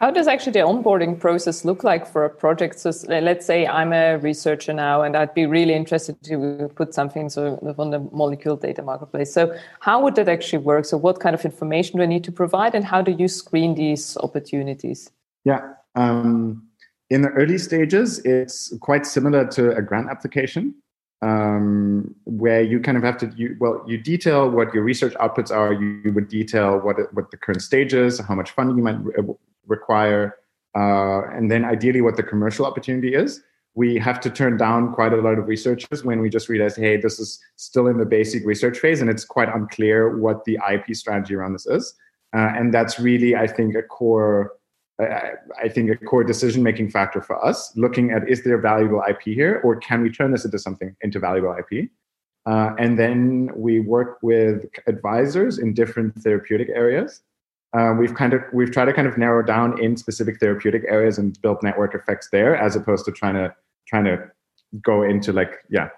how does actually the onboarding process look like for a project? So let's say I'm a researcher now, and I'd be really interested to put something so on the molecule data marketplace. So how would that actually work? So what kind of information do I need to provide, and how do you screen these opportunities? Yeah, um, in the early stages, it's quite similar to a grant application um, where you kind of have to you, well you detail what your research outputs are. You, you would detail what what the current stage is how much funding you might re- require uh, and then ideally what the commercial opportunity is. We have to turn down quite a lot of researchers when we just realize hey this is still in the basic research phase and it's quite unclear what the ip strategy around this is. Uh, and that's really i think a core I, I think, a core decision making factor for us, looking at is there valuable IP here, or can we turn this into something into valuable IP? Uh, and then we work with advisors in different therapeutic areas. Uh, we've kind of we've tried to kind of narrow down in specific therapeutic areas and build network effects there, as opposed to trying to trying to go into like yeah,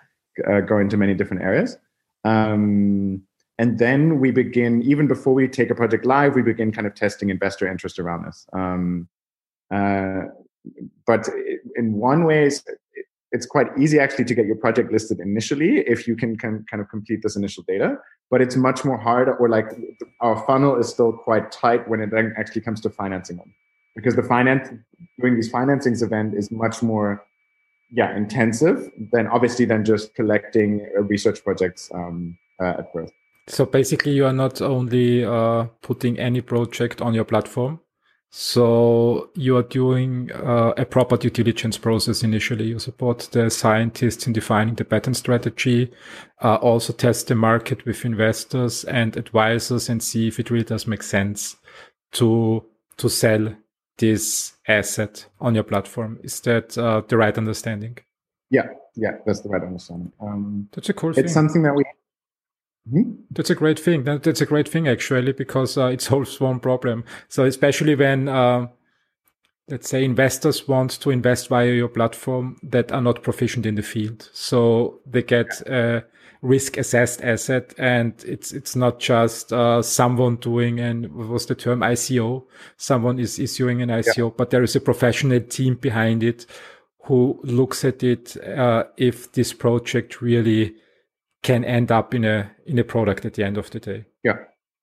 uh, go into many different areas. Um, and then we begin even before we take a project live, we begin kind of testing investor interest around this. Um, uh, but in one way, it's quite easy actually to get your project listed initially if you can, can kind of complete this initial data but it's much more hard or like our funnel is still quite tight when it then actually comes to financing them because the finance doing these financings event is much more yeah intensive than obviously than just collecting research projects um, uh, at first so basically you are not only uh, putting any project on your platform so you are doing uh, a proper due diligence process initially. You support the scientists in defining the patent strategy, uh, also test the market with investors and advisors and see if it really does make sense to to sell this asset on your platform. Is that uh, the right understanding? Yeah, yeah, that's the right understanding. Um, that's a cool. It's thing. something that we Mm-hmm. That's a great thing. That, that's a great thing actually because uh, it solves one problem. So especially when, uh, let's say, investors want to invest via your platform that are not proficient in the field, so they get a risk assessed asset, and it's it's not just uh, someone doing and what was the term ICO. Someone is issuing an ICO, yeah. but there is a professional team behind it who looks at it uh, if this project really can end up in a in a product at the end of the day. Yeah.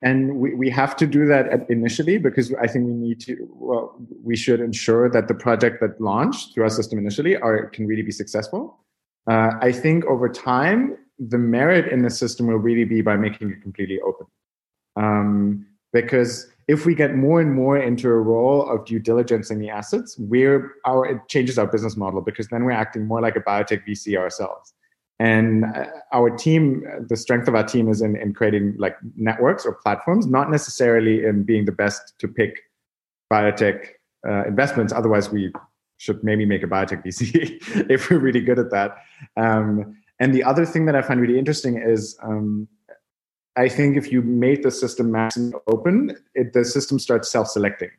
And we, we have to do that initially because I think we need to, well, we should ensure that the project that launched through our system initially are, can really be successful. Uh, I think over time, the merit in the system will really be by making it completely open. Um, because if we get more and more into a role of due diligence in the assets, we're our it changes our business model because then we're acting more like a biotech VC ourselves. And uh, our team, the strength of our team is in, in creating like networks or platforms, not necessarily in being the best to pick biotech uh, investments. Otherwise, we should maybe make a biotech VC if we're really good at that. Um, and the other thing that I find really interesting is um, I think if you made the system maximally open, it, the system starts self selecting.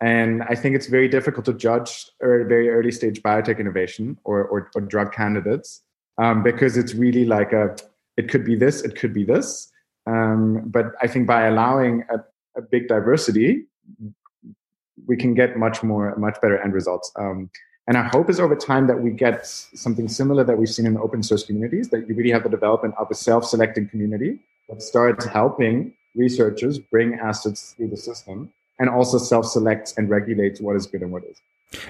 And I think it's very difficult to judge a very early stage biotech innovation or, or, or drug candidates um, because it's really like a it could be this, it could be this. Um, but I think by allowing a, a, big diversity, we can get much more, much better end results. Um, and our hope is over time that we get something similar that we've seen in open source communities, that you really have the development of a self-selecting community that starts helping researchers bring assets through the system and also self-selects and regulates what is good and what is.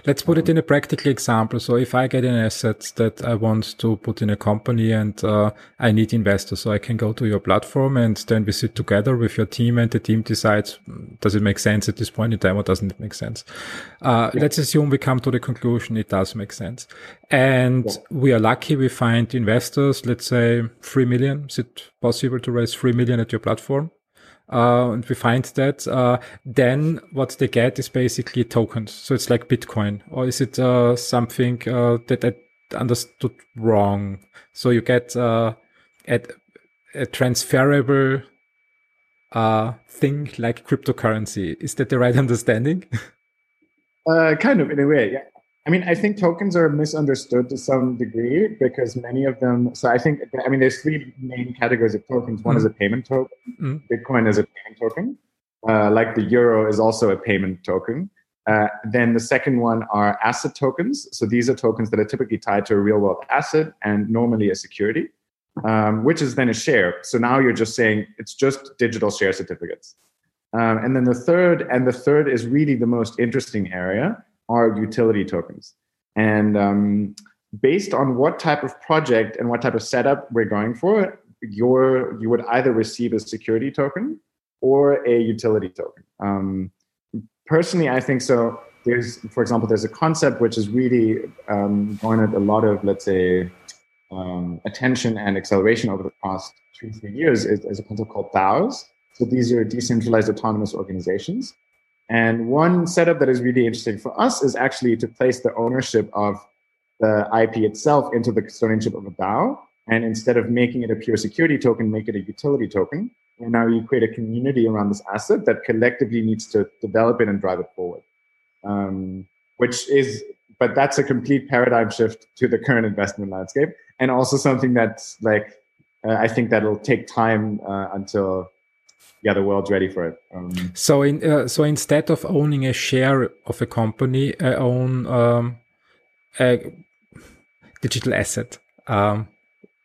Let's put it in a practical example. So if I get an asset that I want to put in a company and uh, I need investors, so I can go to your platform and then we sit together with your team and the team decides, mm, does it make sense at this point in time or doesn't it make sense? Uh, yeah. Let's assume we come to the conclusion it does make sense. And yeah. we are lucky we find investors, let's say 3 million. Is it possible to raise 3 million at your platform? Uh, and we find that, uh, then what they get is basically tokens. So it's like Bitcoin, or is it uh, something uh, that I understood wrong? So you get uh, a, a transferable uh, thing like cryptocurrency. Is that the right understanding? kind of, in a way, yeah. I mean, I think tokens are misunderstood to some degree because many of them. So I think, I mean, there's three main categories of tokens. One mm. is a payment token. Mm. Bitcoin is a payment token. Uh, like the euro is also a payment token. Uh, then the second one are asset tokens. So these are tokens that are typically tied to a real world asset and normally a security, um, which is then a share. So now you're just saying it's just digital share certificates. Um, and then the third, and the third is really the most interesting area are utility tokens. And um, based on what type of project and what type of setup we're going for, your you would either receive a security token or a utility token. Um, personally, I think so. There's, for example, there's a concept which is really um, garnered a lot of, let's say, um, attention and acceleration over the past two, three years. Is, is a concept called DAOs. So these are decentralized autonomous organizations. And one setup that is really interesting for us is actually to place the ownership of the IP itself into the custodianship of a DAO. And instead of making it a pure security token, make it a utility token. And now you create a community around this asset that collectively needs to develop it and drive it forward. Um, which is, but that's a complete paradigm shift to the current investment landscape. And also something that's like, uh, I think that'll take time uh, until yeah the world's ready for it. Um, so in uh, so instead of owning a share of a company i own um, a digital asset um,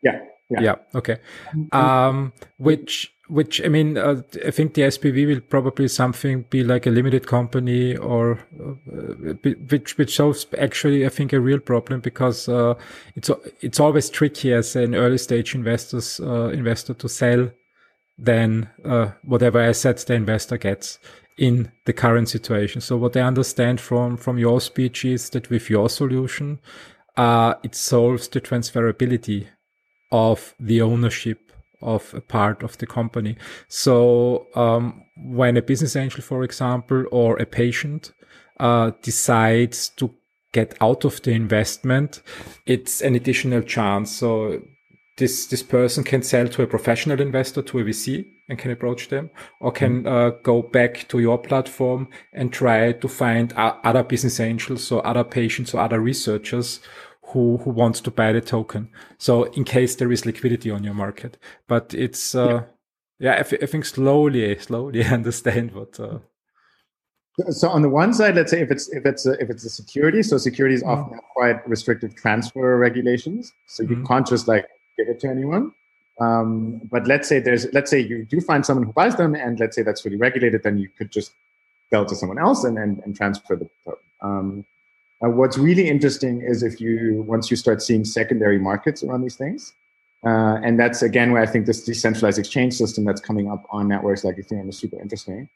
yeah, yeah. Yeah okay. Um, which which i mean uh, i think the spv will probably something be like a limited company or uh, which which solves actually i think a real problem because uh, it's it's always tricky as an early stage investors uh, investor to sell than uh, whatever assets the investor gets in the current situation. So what I understand from from your speech is that with your solution, uh, it solves the transferability of the ownership of a part of the company. So um, when a business angel, for example, or a patient uh, decides to get out of the investment, it's an additional chance. So this this person can sell to a professional investor to a VC and can approach them, or can mm-hmm. uh, go back to your platform and try to find uh, other business angels or other patients or other researchers who who wants to buy the token. So in case there is liquidity on your market, but it's uh, yeah, yeah I, think slowly slowly understand what. Uh, so on the one side, let's say if it's if it's a, if it's a security, so securities mm-hmm. often have quite restrictive transfer regulations. So you mm-hmm. can't just like give it to anyone. Um, but let's say there's let's say you do find someone who buys them, and let's say that's fully regulated, then you could just sell to someone else and and, and transfer the token. Um, uh, what's really interesting is if you once you start seeing secondary markets around these things, uh, and that's again where I think this decentralized exchange system that's coming up on networks like Ethereum is super interesting.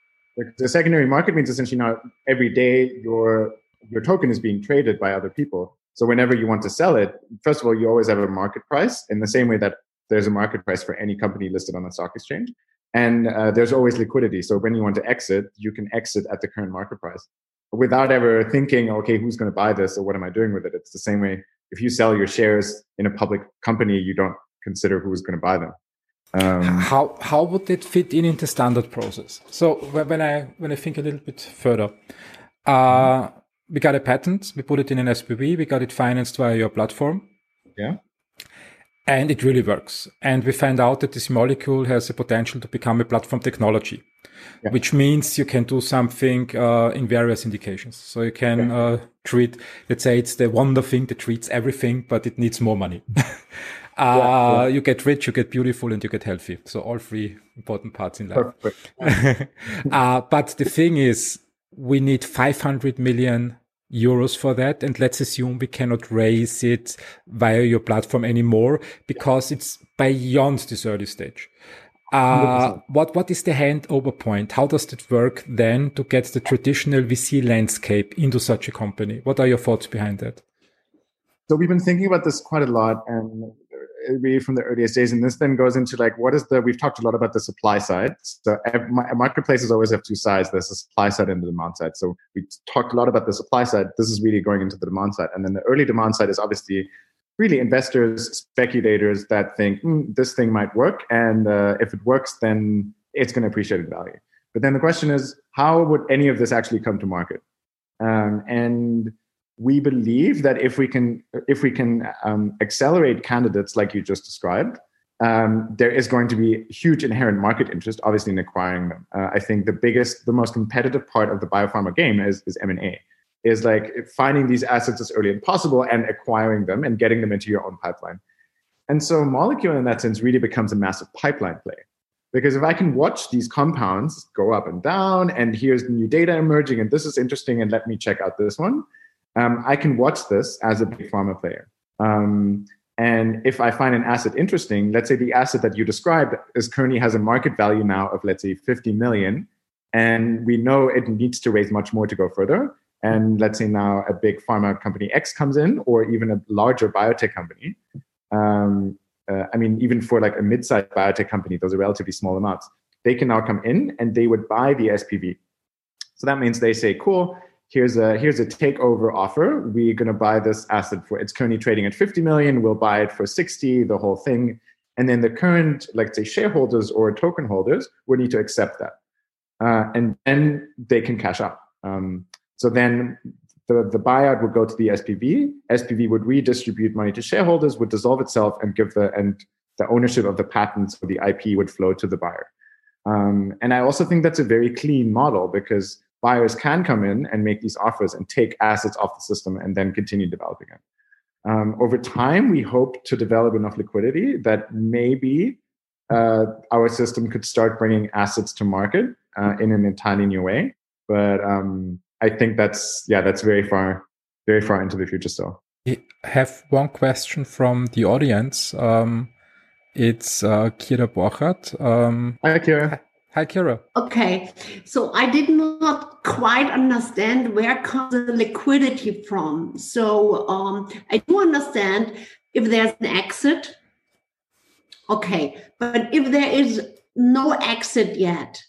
The secondary market means essentially now every day your your token is being traded by other people. So whenever you want to sell it, first of all, you always have a market price in the same way that there's a market price for any company listed on the stock exchange. And uh, there's always liquidity. So when you want to exit, you can exit at the current market price without ever thinking, okay, who's going to buy this or what am I doing with it? It's the same way. If you sell your shares in a public company, you don't consider who's going to buy them. Um, how how would that fit in into standard process? So when I when I think a little bit further, uh, we got a patent, we put it in an SPV, we got it financed via your platform. Yeah and it really works. And we find out that this molecule has the potential to become a platform technology, yeah. which means you can do something uh, in various indications. So you can yeah. uh, treat, let's say it's the wonder thing that treats everything, but it needs more money. uh, yeah, you get rich, you get beautiful, and you get healthy. So all three important parts in life. Uh, but the thing is, we need 500 million euros for that. And let's assume we cannot raise it via your platform anymore because it's beyond this early stage. Uh, what, what is the handover point? How does it work then to get the traditional VC landscape into such a company? What are your thoughts behind that? So we've been thinking about this quite a lot and really from the earliest days. And this then goes into like, what is the, we've talked a lot about the supply side. So marketplaces always have two sides. There's the supply side and the demand side. So we talked a lot about the supply side. This is really going into the demand side. And then the early demand side is obviously really investors, speculators that think mm, this thing might work. And uh, if it works, then it's going to appreciate in value. But then the question is, how would any of this actually come to market? Um, and we believe that if we can if we can um, accelerate candidates like you just described, um, there is going to be huge inherent market interest, obviously, in acquiring them. Uh, I think the biggest, the most competitive part of the biopharma game is is M and A, is like finding these assets as early as possible and acquiring them and getting them into your own pipeline. And so, molecule in that sense really becomes a massive pipeline play. Because if I can watch these compounds go up and down, and here's new data emerging, and this is interesting, and let me check out this one, um, I can watch this as a big pharma player. Um, and if I find an asset interesting, let's say the asset that you described is currently has a market value now of let's say 50 million, and we know it needs to raise much more to go further. And let's say now a big pharma company X comes in, or even a larger biotech company. Um, uh, I mean, even for like a mid-sized biotech company, those are relatively small amounts. They can now come in and they would buy the SPV. So that means they say, cool, here's a here's a takeover offer. We're going to buy this asset for it's currently trading at 50 million. We'll buy it for 60, the whole thing. And then the current, like say, shareholders or token holders would need to accept that, uh, and then they can cash out. Um, so then the, the buyout would go to the SPV. SPV would redistribute money to shareholders, would dissolve itself, and give the and the ownership of the patents or the IP would flow to the buyer. Um, and I also think that's a very clean model because buyers can come in and make these offers and take assets off the system and then continue developing it. Um, over time, we hope to develop enough liquidity that maybe uh, our system could start bringing assets to market uh, in an entirely new way. But um, I think that's yeah, that's very far, very far into the future still. I have one question from the audience. Um, it's uh, Kira Borchardt. Um, Hi, Kira. Hi, Kira. Okay, so I did not quite understand where comes the liquidity from. So um, I do understand if there's an exit. Okay, but if there is no exit yet,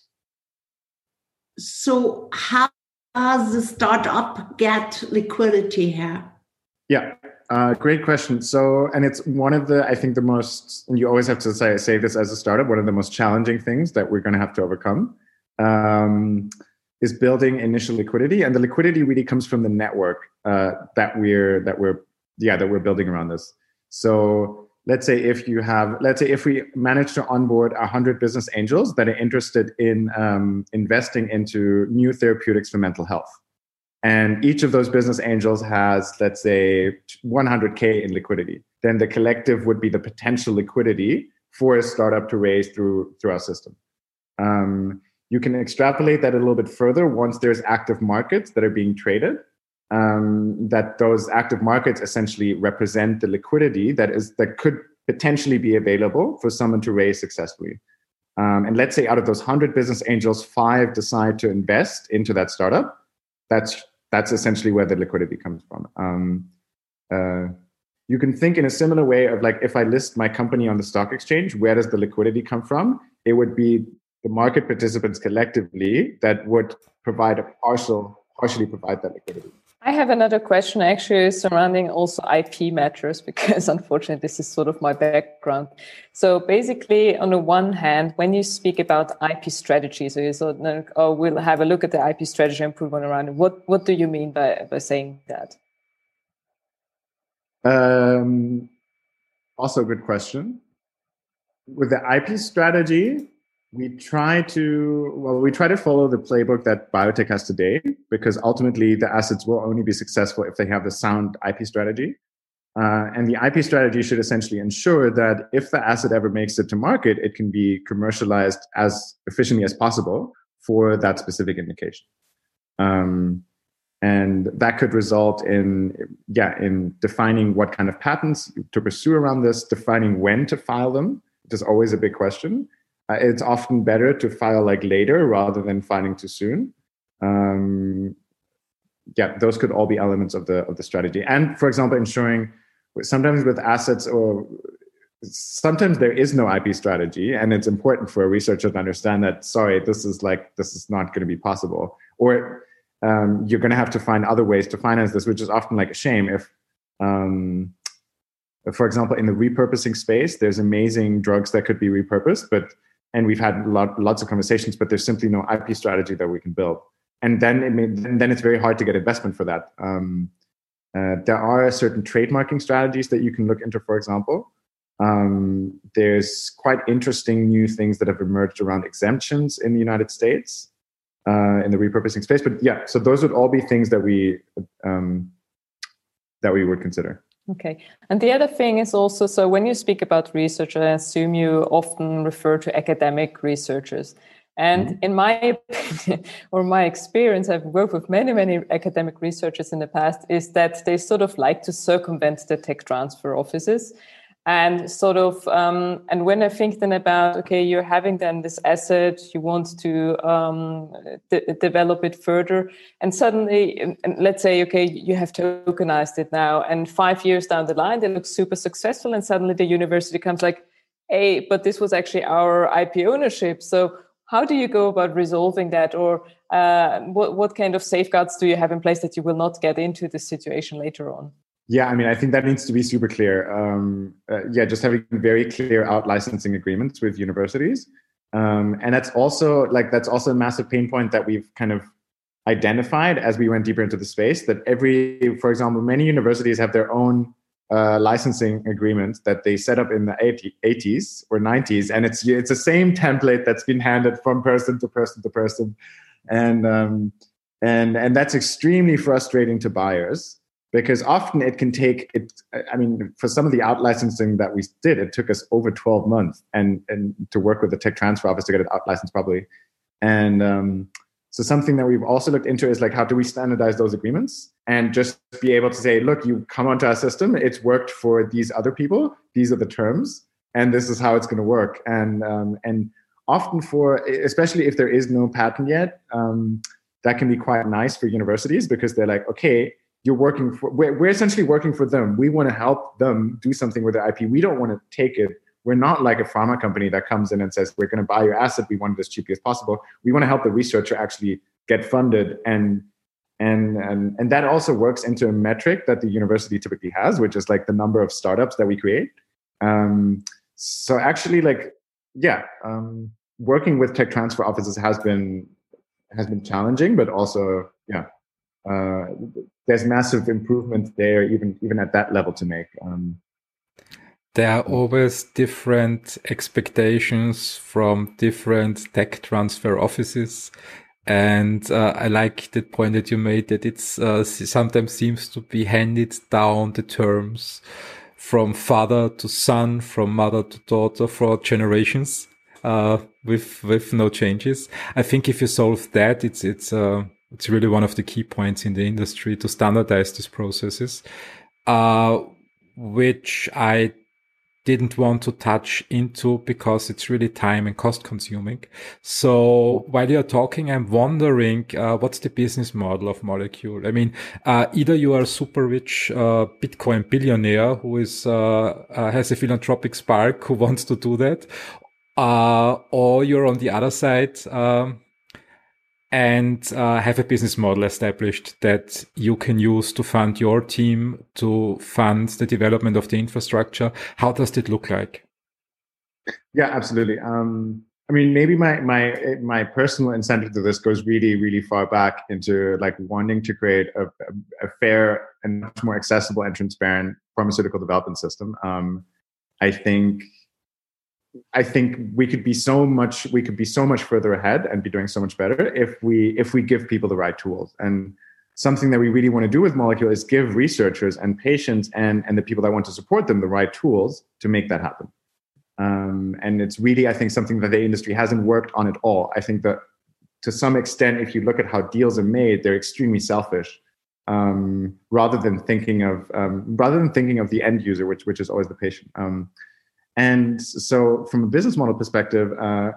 so how does the startup get liquidity here? Yeah, uh, great question. So, and it's one of the, I think, the most, and you always have to say, say this as a startup, one of the most challenging things that we're going to have to overcome um, is building initial liquidity. And the liquidity really comes from the network uh, that we're, that we're, yeah, that we're building around this. So, let's say if you have, let's say if we manage to onboard 100 business angels that are interested in um, investing into new therapeutics for mental health and each of those business angels has let's say 100k in liquidity. Then the collective would be the potential liquidity for a startup to raise through through our system. Um, you can extrapolate that a little bit further once there's active markets that are being traded um, that those active markets essentially represent the liquidity that is that could potentially be available for someone to raise successfully. Um, and let's say out of those 100 business angels five decide to invest into that startup that's that's essentially where the liquidity comes from. Um, uh, you can think in a similar way of like if I list my company on the stock exchange, where does the liquidity come from? It would be the market participants collectively that would provide a partial, partially provide that liquidity. I have another question actually surrounding also IP matters because unfortunately this is sort of my background. So basically, on the one hand, when you speak about IP strategy, so you sort of, oh, we'll have a look at the IP strategy one around it. What what do you mean by by saying that? Um, also a good question. With the IP strategy, we try to well we try to follow the playbook that biotech has today because ultimately the assets will only be successful if they have the sound ip strategy. Uh, and the ip strategy should essentially ensure that if the asset ever makes it to market it can be commercialized as efficiently as possible for that specific indication. Um, and that could result in yeah in defining what kind of patents to pursue around this defining when to file them which is always a big question it's often better to file like later rather than filing too soon. Um, yeah, those could all be elements of the of the strategy. And for example, ensuring sometimes with assets or sometimes there is no IP strategy, and it's important for a researcher to understand that. Sorry, this is like this is not going to be possible, or um, you're going to have to find other ways to finance this, which is often like a shame if. Um, for example, in the repurposing space, there's amazing drugs that could be repurposed, but and we've had lot, lots of conversations, but there's simply no IP strategy that we can build. And then it may, then it's very hard to get investment for that. Um, uh, there are certain trademarking strategies that you can look into, for example. Um, there's quite interesting new things that have emerged around exemptions in the United States uh, in the repurposing space. But yeah, so those would all be things that we um, that we would consider. Okay. And the other thing is also so when you speak about research, I assume you often refer to academic researchers. And mm-hmm. in my opinion, or my experience, I've worked with many, many academic researchers in the past, is that they sort of like to circumvent the tech transfer offices and sort of um, and when i think then about okay you're having then this asset you want to um, de- develop it further and suddenly and, and let's say okay you have tokenized it now and five years down the line they look super successful and suddenly the university comes like hey but this was actually our ip ownership so how do you go about resolving that, or uh, what what kind of safeguards do you have in place that you will not get into this situation later on? Yeah, I mean, I think that needs to be super clear. Um, uh, yeah, just having very clear out licensing agreements with universities, um, and that's also like that's also a massive pain point that we've kind of identified as we went deeper into the space. That every, for example, many universities have their own uh, licensing agreements that they set up in the 80, 80s or 90s, and it's it's the same template that's been handed from person to person to person, and um, and and that's extremely frustrating to buyers because often it can take it i mean for some of the out licensing that we did it took us over 12 months and and to work with the tech transfer office to get it out licensed properly. And um, so something that we've also looked into is like how do we standardize those agreements and just be able to say look you come onto our system it's worked for these other people these are the terms and this is how it's going to work. And um, and often for especially if there is no patent yet um, that can be quite nice for universities because they're like okay you're working for we're, we're essentially working for them. We want to help them do something with their ip we don't want to take it. We're not like a pharma company that comes in and says we're going to buy your asset. We want it as cheaply as possible. We want to help the researcher actually get funded and and and and that also works into a metric that the university typically has which is like the number of startups that we create. Um, so actually like yeah um, working with tech transfer offices has been has been challenging but also yeah uh, there's massive improvement there, even even at that level to make. Um, there are always different expectations from different tech transfer offices. And uh, I like the point that you made that it's uh, sometimes seems to be handed down the terms from father to son, from mother to daughter for generations, uh, with with no changes. I think if you solve that, it's it's uh, it's really one of the key points in the industry to standardize these processes, uh, which I didn't want to touch into because it's really time and cost consuming. So while you're talking, I'm wondering, uh, what's the business model of Molecule? I mean, uh, either you are a super rich, uh, Bitcoin billionaire who is, uh, uh, has a philanthropic spark who wants to do that, uh, or you're on the other side, um, and uh, have a business model established that you can use to fund your team to fund the development of the infrastructure. How does it look like? Yeah absolutely. Um, i mean maybe my my my personal incentive to this goes really really far back into like wanting to create a, a, fair and much more accessible and transparent pharmaceutical development system. Um, i think I think we could be so much we could be so much further ahead and be doing so much better if we if we give people the right tools. And something that we really want to do with Molecule is give researchers and patients and and the people that want to support them the right tools to make that happen. Um, and it's really I think something that the industry hasn't worked on at all. I think that to some extent, if you look at how deals are made, they're extremely selfish. Um, rather than thinking of um, rather than thinking of the end user, which which is always the patient. Um, and so, from a business model perspective, uh,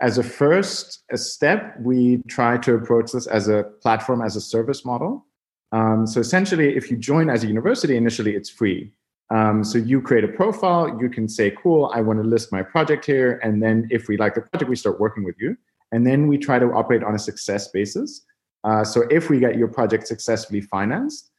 as a first step, we try to approach this as a platform as a service model. Um, so, essentially, if you join as a university, initially it's free. Um, so, you create a profile, you can say, Cool, I want to list my project here. And then, if we like the project, we start working with you. And then we try to operate on a success basis. Uh, so, if we get your project successfully financed,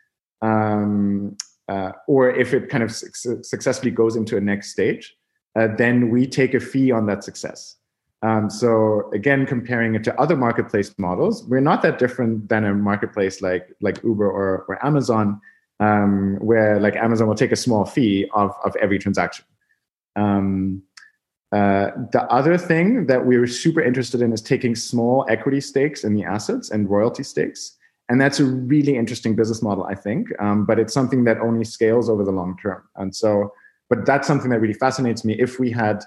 um, uh, or if it kind of su- successfully goes into a next stage, uh, then we take a fee on that success. Um, so again, comparing it to other marketplace models, we're not that different than a marketplace like like Uber or, or Amazon, um, where like Amazon will take a small fee of of every transaction. Um, uh, the other thing that we were super interested in is taking small equity stakes in the assets and royalty stakes. And that's a really interesting business model, I think. Um, but it's something that only scales over the long term. And so but that's something that really fascinates me. If we had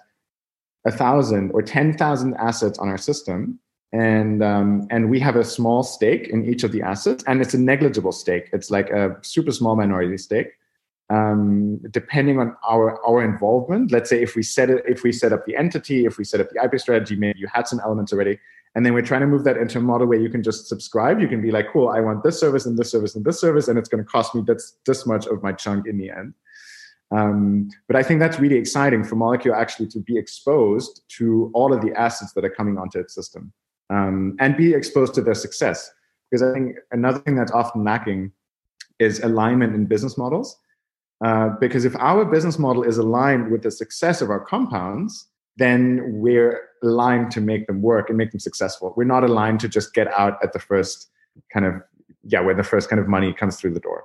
a thousand or ten thousand assets on our system, and um, and we have a small stake in each of the assets, and it's a negligible stake. It's like a super small minority stake. Um, depending on our our involvement, let's say if we set it, if we set up the entity, if we set up the IP strategy, maybe you had some elements already, and then we're trying to move that into a model where you can just subscribe. You can be like, cool, I want this service and this service and this service, and it's going to cost me this this much of my chunk in the end. Um, but I think that's really exciting for Molecule actually to be exposed to all of the assets that are coming onto its system um, and be exposed to their success. Because I think another thing that's often lacking is alignment in business models. Uh, because if our business model is aligned with the success of our compounds, then we're aligned to make them work and make them successful. We're not aligned to just get out at the first kind of, yeah, where the first kind of money comes through the door.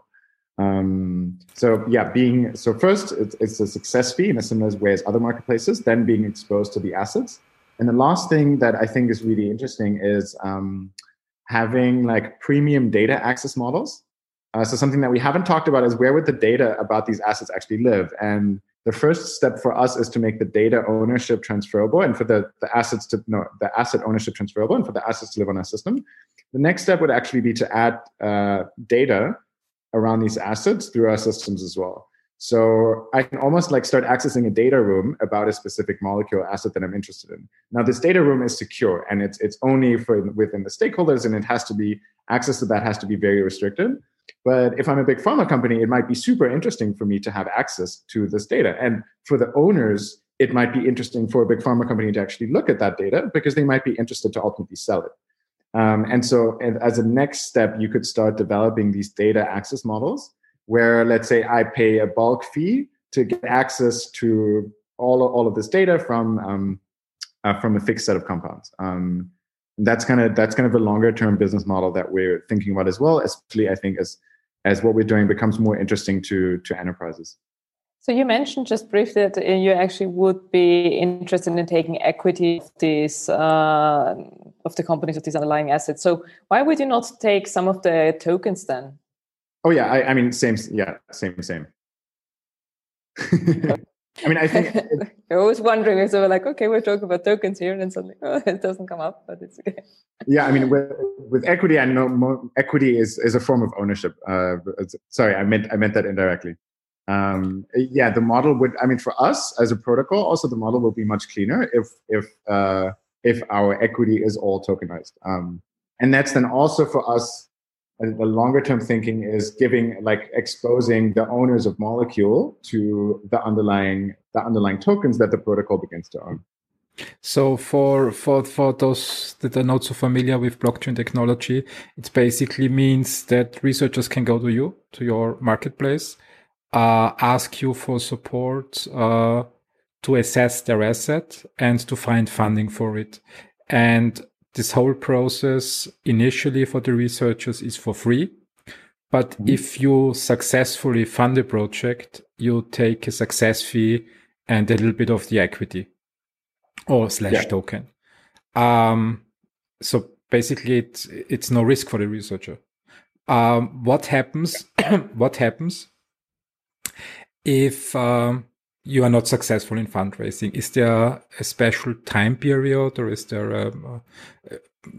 Um, so yeah, being so first it's, it's, a success fee in a similar way as other marketplaces. Then being exposed to the assets, and the last thing that I think is really interesting is um, having like premium data access models. Uh, so something that we haven't talked about is where would the data about these assets actually live? And the first step for us is to make the data ownership transferable, and for the, the assets to no the asset ownership transferable, and for the assets to live on our system. The next step would actually be to add uh, data around these assets through our systems as well. So I can almost like start accessing a data room about a specific molecule asset that I'm interested in. Now this data room is secure and it's it's only for within the stakeholders and it has to be access to that has to be very restricted. But if I'm a big pharma company, it might be super interesting for me to have access to this data. And for the owners, it might be interesting for a big pharma company to actually look at that data because they might be interested to ultimately sell it. Um, and so, as a next step, you could start developing these data access models where, let's say, I pay a bulk fee to get access to all of, all of this data from um, uh, from a fixed set of compounds. Um, that's kind of that's kind of a longer term business model that we're thinking about as well. Especially, I think as as what we're doing becomes more interesting to to enterprises. So you mentioned just briefly that uh, you actually would be interested in taking equity of these uh, of the companies of these underlying assets. So why would you not take some of the tokens then? Oh yeah, I, I mean same. Yeah, same, same. I mean, I think I was wondering. So we're like, okay, we're talking about tokens here, and then suddenly oh, it doesn't come up, but it's okay. Yeah, I mean, with, with equity, I know equity is is a form of ownership. Uh, sorry, I meant I meant that indirectly um, yeah, the model would. I mean, for us as a protocol, also the model will be much cleaner if if uh, if our equity is all tokenized. Um, and that's then also for us. The longer term thinking is giving like exposing the owners of molecule to the underlying the underlying tokens that the protocol begins to own. So for for for those that are not so familiar with blockchain technology, it basically means that researchers can go to you to your marketplace uh, ask you for support uh, to assess their asset and to find funding for it. And this whole process initially for the researchers is for free. But mm-hmm. if you successfully fund a project, you take a success fee and a little bit of the equity or slash yeah. token. Um, so basically it's, it's no risk for the researcher. Um, what happens? what happens if um, you are not successful in fundraising? Is there a special time period or is there, a, a,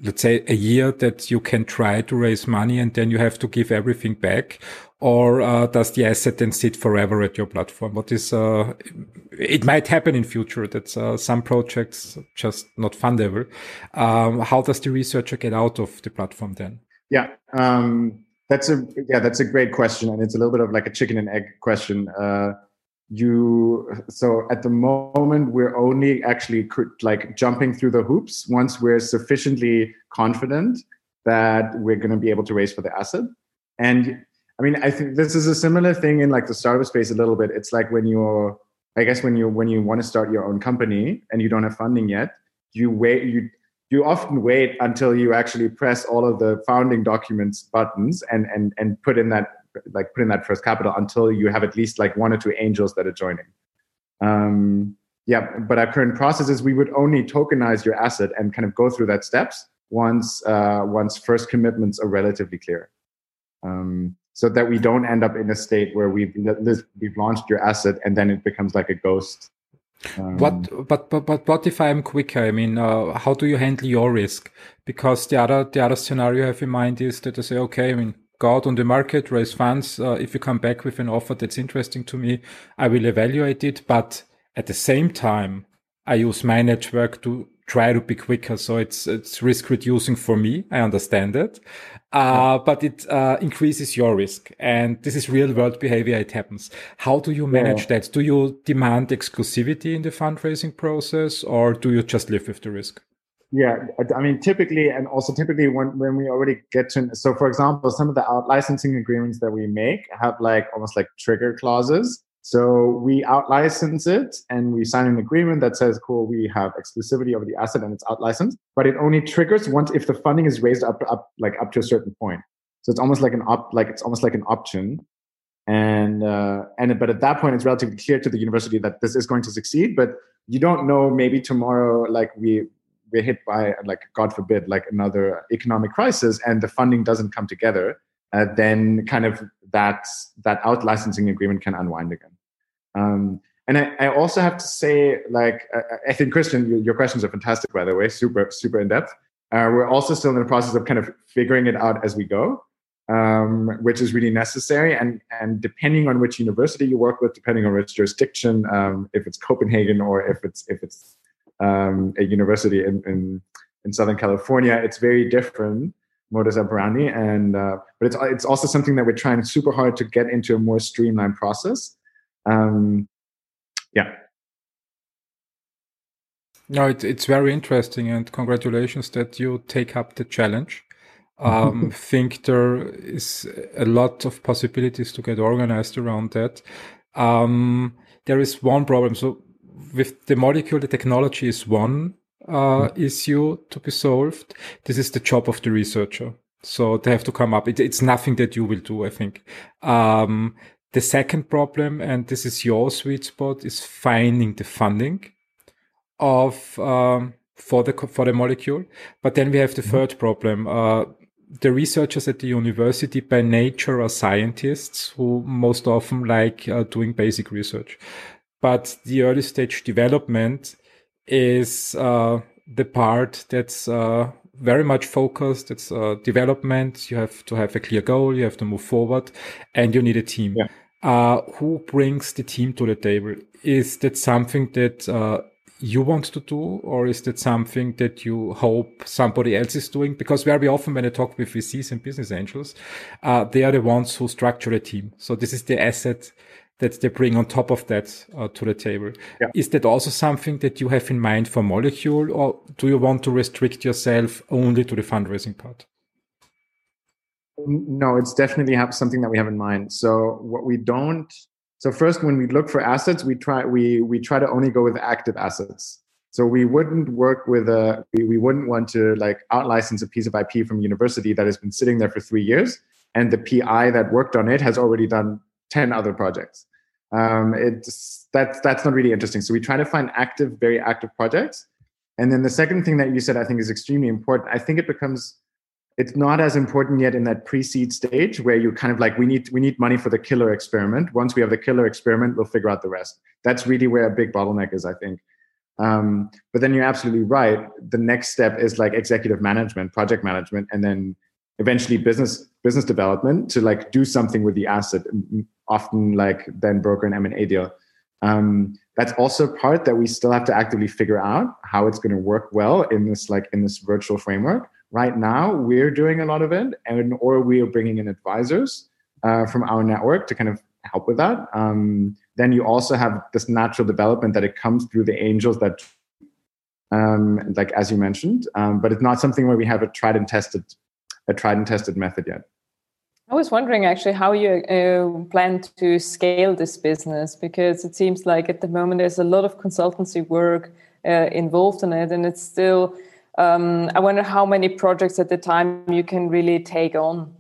let's say, a year that you can try to raise money and then you have to give everything back? Or uh, does the asset then sit forever at your platform? What is, uh, it might happen in future that uh, some projects just not fundable. Um, how does the researcher get out of the platform then? Yeah. Um that's a yeah, that's a great question, and it's a little bit of like a chicken and egg question. Uh, you so at the moment we're only actually like jumping through the hoops once we're sufficiently confident that we're going to be able to raise for the asset. And I mean, I think this is a similar thing in like the startup space a little bit. It's like when you're, I guess when you when you want to start your own company and you don't have funding yet, you wait you you often wait until you actually press all of the founding documents buttons and and and put in that like put in that first capital until you have at least like one or two angels that are joining. Um, yeah but our current process is we would only tokenize your asset and kind of go through that steps once uh, once first commitments are relatively clear. Um, so that we don't end up in a state where we've we've launched your asset and then it becomes like a ghost um, what, but, but, but what if I'm quicker? I mean, uh, how do you handle your risk? Because the other, the other scenario I have in mind is that I say, okay, I mean, go out on the market, raise funds. Uh, if you come back with an offer that's interesting to me, I will evaluate it. But at the same time, I use my network to try to be quicker. So it's, it's risk reducing for me. I understand it. Uh, yeah. but it, uh, increases your risk. And this is real world behavior. It happens. How do you manage yeah. that? Do you demand exclusivity in the fundraising process or do you just live with the risk? Yeah, I mean, typically, and also typically when, when we already get to, so for example, some of the out licensing agreements that we make have like almost like trigger clauses so we out license it and we sign an agreement that says, cool, we have exclusivity over the asset and it's out licensed, but it only triggers once if the funding is raised up, up, like up to a certain point. So it's almost like an op, like it's almost like an option. And, uh, and, but at that point, it's relatively clear to the university that this is going to succeed, but you don't know maybe tomorrow, like we, we're hit by like, God forbid, like another economic crisis and the funding doesn't come together. Uh, then kind of that that out licensing agreement can unwind again. Um, and I, I, also have to say, like, I, I think Christian, your, questions are fantastic, by the way, super, super in depth. Uh, we're also still in the process of kind of figuring it out as we go, um, which is really necessary. And and depending on which university you work with, depending on which jurisdiction, um, if it's Copenhagen or if it's if it's um, a university in, in in Southern California, it's very different modus operandi. And uh, but it's it's also something that we're trying super hard to get into a more streamlined process. Um, yeah. No, it, it's very interesting, and congratulations that you take up the challenge. Um, think there is a lot of possibilities to get organized around that. Um, there is one problem. So with the molecule, the technology is one uh, mm-hmm. issue to be solved. This is the job of the researcher. So they have to come up. It, it's nothing that you will do, I think. Um, the second problem, and this is your sweet spot, is finding the funding of um, for the for the molecule. But then we have the mm-hmm. third problem. Uh, the researchers at the university by nature are scientists who most often like uh, doing basic research. But the early stage development is uh, the part that's uh, very much focused. It's uh, development. You have to have a clear goal. You have to move forward, and you need a team. Yeah. Uh, who brings the team to the table? Is that something that uh, you want to do, or is that something that you hope somebody else is doing? Because very often when I talk with VCs and business angels, uh, they are the ones who structure a team. So this is the asset that they bring on top of that uh, to the table. Yeah. Is that also something that you have in mind for Molecule, or do you want to restrict yourself only to the fundraising part? No, it's definitely have something that we have in mind. So what we don't. So first, when we look for assets, we try we we try to only go with active assets. So we wouldn't work with a we, we wouldn't want to like out license a piece of IP from university that has been sitting there for three years, and the PI that worked on it has already done ten other projects um, it's that's that's not really interesting. So we try to find active, very active projects. And then the second thing that you said, I think, is extremely important. I think it becomes it's not as important yet in that pre-seed stage where you kind of like we need we need money for the killer experiment. Once we have the killer experiment, we'll figure out the rest. That's really where a big bottleneck is, I think. Um, but then you're absolutely right. The next step is like executive management, project management, and then eventually business business development to like do something with the asset often like then broker an m&a deal. Um, that's also part that we still have to actively figure out how it's going to work well in this like in this virtual framework. Right now we're doing a lot of it and or we are bringing in advisors uh, from our network to kind of help with that. Um, then you also have this natural development that it comes through the angels that um, like as you mentioned um, but it's not something where we have a tried and tested a tried and tested method yet. I was wondering actually how you uh, plan to scale this business because it seems like at the moment there's a lot of consultancy work uh, involved in it, and it's still. Um, I wonder how many projects at the time you can really take on.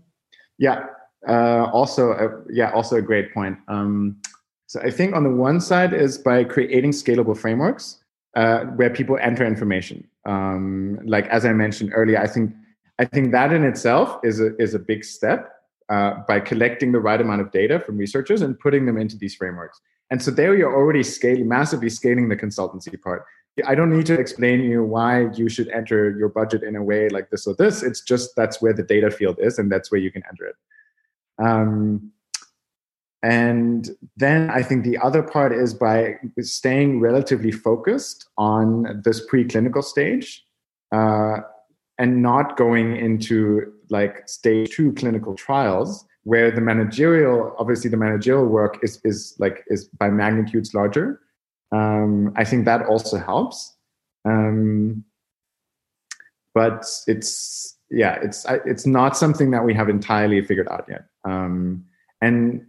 Yeah. Uh, also, uh, yeah, also a great point. Um, so I think on the one side is by creating scalable frameworks uh, where people enter information. Um, like as I mentioned earlier, I think I think that in itself is a, is a big step uh, by collecting the right amount of data from researchers and putting them into these frameworks. And so there you're already scaling, massively scaling the consultancy part. I don't need to explain you why you should enter your budget in a way like this or this. It's just that's where the data field is, and that's where you can enter it. Um, and then I think the other part is by staying relatively focused on this preclinical stage uh, and not going into like stage two clinical trials where the managerial, obviously the managerial work is, is like is by magnitudes larger. Um, I think that also helps. Um, but it's yeah, it's it's not something that we have entirely figured out yet. Um, and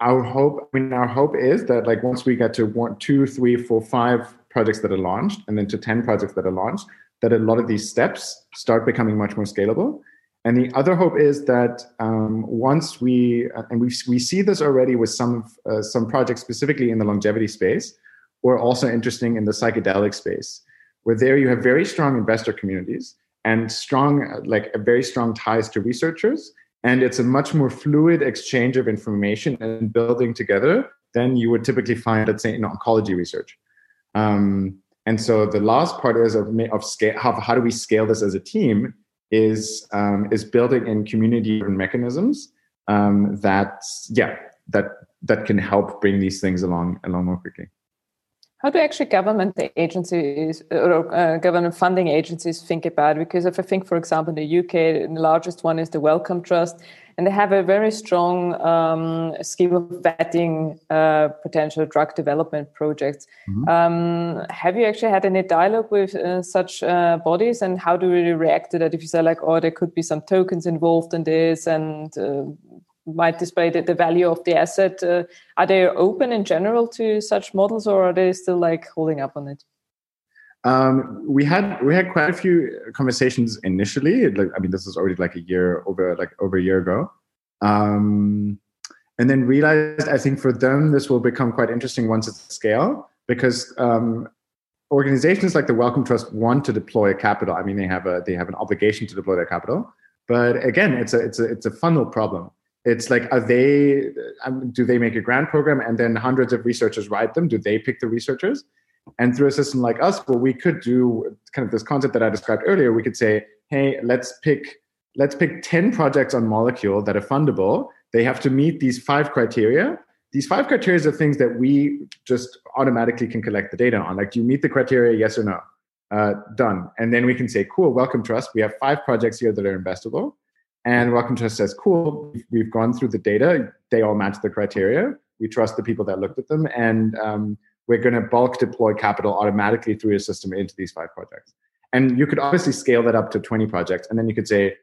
our hope, I mean, our hope is that like once we get to one, two, three, four, five projects that are launched, and then to ten projects that are launched, that a lot of these steps start becoming much more scalable. And the other hope is that um, once we uh, and we we see this already with some uh, some projects specifically in the longevity space, or also interesting in the psychedelic space, where there you have very strong investor communities and strong uh, like very strong ties to researchers and it's a much more fluid exchange of information and building together than you would typically find, let's say, in oncology research. Um, and so the last part is of, of scale. How, how do we scale this as a team? Is um, is building in community-driven mechanisms um, that yeah that that can help bring these things along along more quickly. How do actually government agencies or uh, government funding agencies think about? Because if I think, for example, in the UK, the largest one is the Wellcome Trust, and they have a very strong um, scheme of vetting uh, potential drug development projects. Mm-hmm. Um, have you actually had any dialogue with uh, such uh, bodies, and how do you react to that? If you say like, "Oh, there could be some tokens involved in this," and uh, might display the, the value of the asset. Uh, are they open in general to such models, or are they still like holding up on it? Um, we had we had quite a few conversations initially. Like, I mean, this is already like a year over like over a year ago, um, and then realized I think for them this will become quite interesting once it's scale because um, organizations like the Wellcome Trust want to deploy capital. I mean, they have a they have an obligation to deploy their capital, but again, it's a it's a it's a funnel problem it's like are they um, do they make a grant program and then hundreds of researchers write them do they pick the researchers and through a system like us well we could do kind of this concept that i described earlier we could say hey let's pick let's pick 10 projects on molecule that are fundable. They have to meet these five criteria. These five criteria are things that we just automatically can collect the data on. Like do you meet the criteria? Yes or no? Uh, done. And then we can say cool Wellcome Trust we have five projects here that are investable. And Wellcome Trust says, cool, we've gone through the data. They all match the criteria. We trust the people that looked at them. And um, we're going to bulk deploy capital automatically through your system into these five projects. And you could obviously scale that up to 20 projects. And then you could say,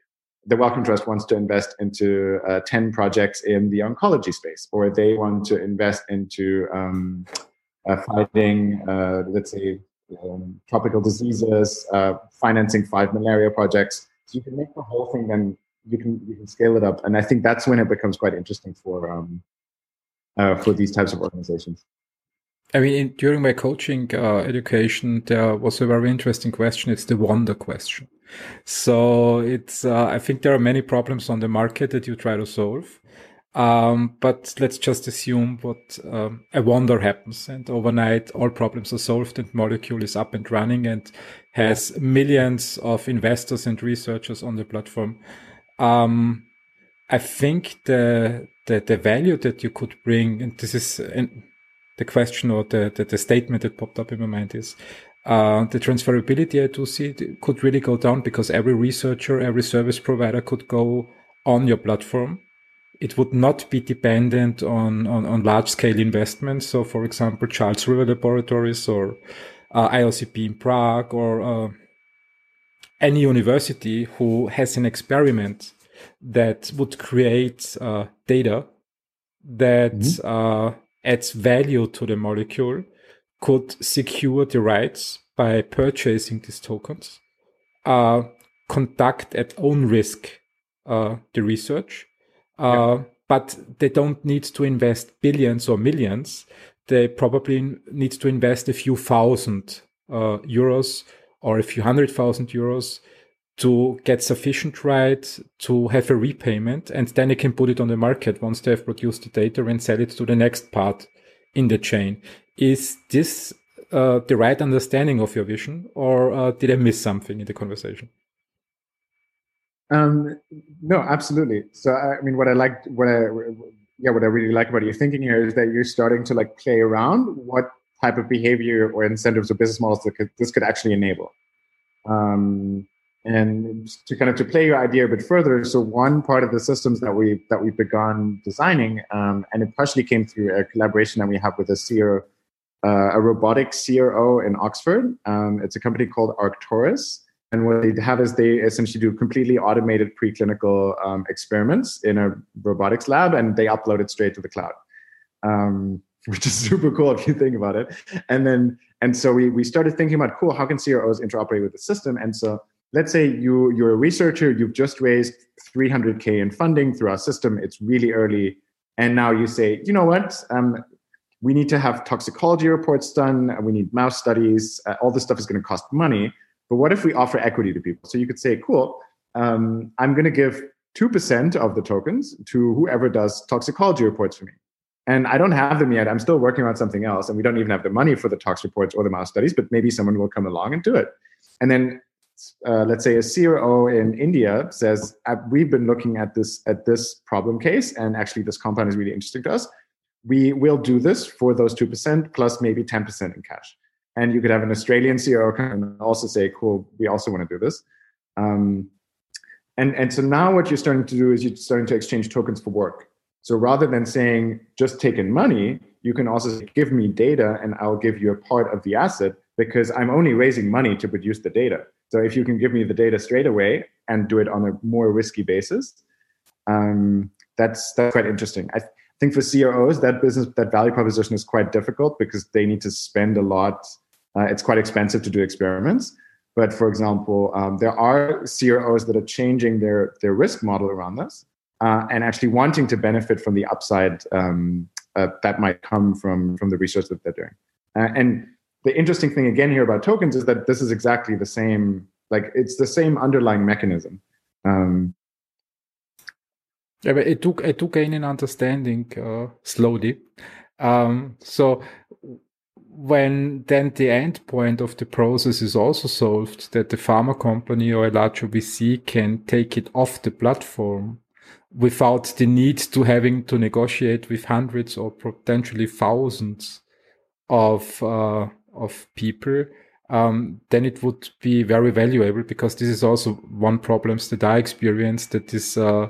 the Wellcome Trust wants to invest into uh, 10 projects in the oncology space, or they want to invest into um, uh, fighting, uh, let's say, um, tropical diseases, uh, financing five malaria projects. So you can make the whole thing then you can you can scale it up, and I think that's when it becomes quite interesting for um, uh, for these types of organizations. I mean, in, during my coaching uh, education, there was a very interesting question. It's the wonder question. So it's, uh, I think there are many problems on the market that you try to solve. Um, but let's just assume what um, a wonder happens, and overnight all problems are solved, and molecule is up and running, and has millions of investors and researchers on the platform. Um, I think the, the, the value that you could bring, and this is the question or the, the, the, statement that popped up in my mind is, uh, the transferability I do see could really go down because every researcher, every service provider could go on your platform. It would not be dependent on, on, on large scale investments. So, for example, Charles River Laboratories or uh, IOCB in Prague or uh, any university who has an experiment that would create uh, data that mm-hmm. Adds value to the molecule could secure the rights by purchasing these tokens, uh, conduct at own risk uh, the research, uh, yeah. but they don't need to invest billions or millions. They probably need to invest a few thousand uh, euros or a few hundred thousand euros to get sufficient right to have a repayment and then they can put it on the market once they have produced the data and sell it to the next part in the chain. Is this uh, the right understanding of your vision or uh, did I miss something in the conversation? Um, no, absolutely. So, I mean, what I liked, what I, yeah, what I really like about your thinking here is that you're starting to like play around what type of behavior or incentives or business models that could, this could actually enable. Um, and to kind of to play your idea a bit further, so one part of the systems that we that we've begun designing, um, and it partially came through a collaboration that we have with a CRO, uh, a robotic CRO in Oxford. Um, it's a company called Arctoris, and what they have is they essentially do completely automated preclinical um, experiments in a robotics lab, and they upload it straight to the cloud, um, which is super cool if you think about it. And then, and so we we started thinking about, cool, how can CROs interoperate with the system? And so, let's say you you're a researcher, you've just raised 300k in funding through our system. It's really early, and now you say, you know what? Um, we need to have toxicology reports done. We need mouse studies. Uh, all this stuff is going to cost money but what if we offer equity to people? So you could say, cool, um, I'm going to give 2% of the tokens to whoever does toxicology reports for me. And I don't have them yet. I'm still working on something else. And we don't even have the money for the tox reports or the mouse studies, but maybe someone will come along and do it. And then uh, let's say a CRO in India says, we've been looking at this at this problem case, and actually this compound is really interesting to us. We will do this for those 2% plus maybe 10% in cash and you could have an Australian CRO come also say, "Cool, we also want to do this." Um, and and so now what you're starting to do is you're starting to exchange tokens for work. So rather than saying just take in money, you can also say, give me data and I'll give you a part of the asset because I'm only raising money to produce the data. So if you can give me the data straight away and do it on a more risky basis, um, that's that's quite interesting. I th- think for CROs that business that value proposition is quite difficult because they need to spend a lot uh, it's quite expensive to do experiments. But for example, um, there are CROs that are changing their, their risk model around this uh, and actually wanting to benefit from the upside um, uh, that might come from, from the research that they're doing. Uh, and the interesting thing again here about tokens is that this is exactly the same, like it's the same underlying mechanism. Um, yeah, but it took it took gain an understanding uh, slowly. Um, so when then the end point of the process is also solved, that the pharma company or a larger VC can take it off the platform without the need to having to negotiate with hundreds or potentially thousands of uh, of people, um, then it would be very valuable because this is also one problems that I experienced that is uh,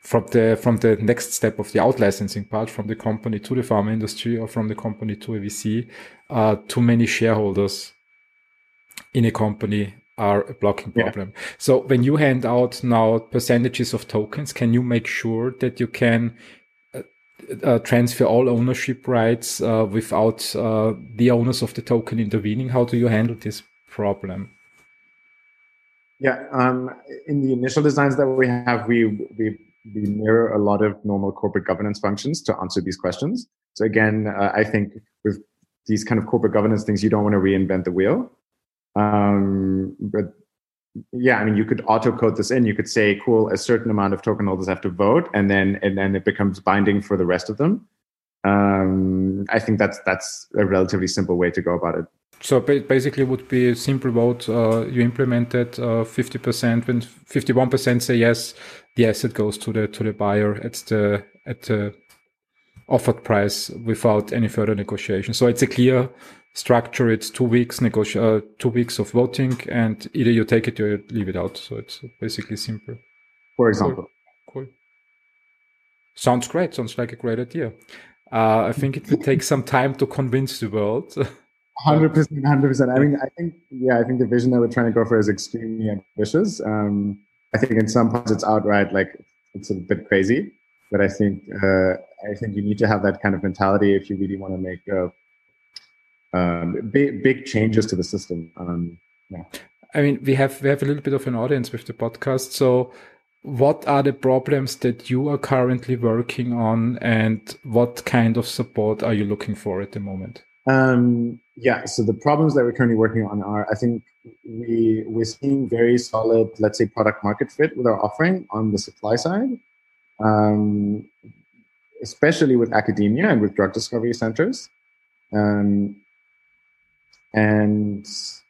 from the from the next step of the out licensing part from the company to the pharma industry or from the company to a VC, uh, too many shareholders in a company are a blocking problem. Yeah. So when you hand out now percentages of tokens, can you make sure that you can uh, transfer all ownership rights uh, without uh, the owners of the token intervening? How do you handle this problem? Yeah, um, in the initial designs that we have, we we we mirror a lot of normal corporate governance functions to answer these questions. So again, uh, I think with these kind of corporate governance things, you don't want to reinvent the wheel. Um, but yeah, I mean, you could auto code this in. You could say, cool, a certain amount of token holders have to vote, and then and then it becomes binding for the rest of them. Um, I think that's that's a relatively simple way to go about it. So basically, would be a simple vote. Uh, you implemented uh, fifty percent when fifty-one percent say yes, the asset goes to the to the buyer at the at the offered price without any further negotiation. So it's a clear structure. It's two weeks negoti- uh, two weeks of voting, and either you take it or you leave it out. So it's basically simple. For example, cool. cool. Sounds great. Sounds like a great idea. Uh, I think it will take some time to convince the world. Hundred percent, hundred percent. I mean, I think yeah, I think the vision that we're trying to go for is extremely ambitious. Um, I think in some parts it's outright like it's a bit crazy, but I think uh, I think you need to have that kind of mentality if you really want to make uh, um, big big changes to the system. Um, yeah. I mean, we have we have a little bit of an audience with the podcast, so what are the problems that you are currently working on and what kind of support are you looking for at the moment um, yeah so the problems that we're currently working on are i think we we're seeing very solid, let's say, product market fit with our offering on the supply side, um, especially with academia and with drug discovery centers. Um, and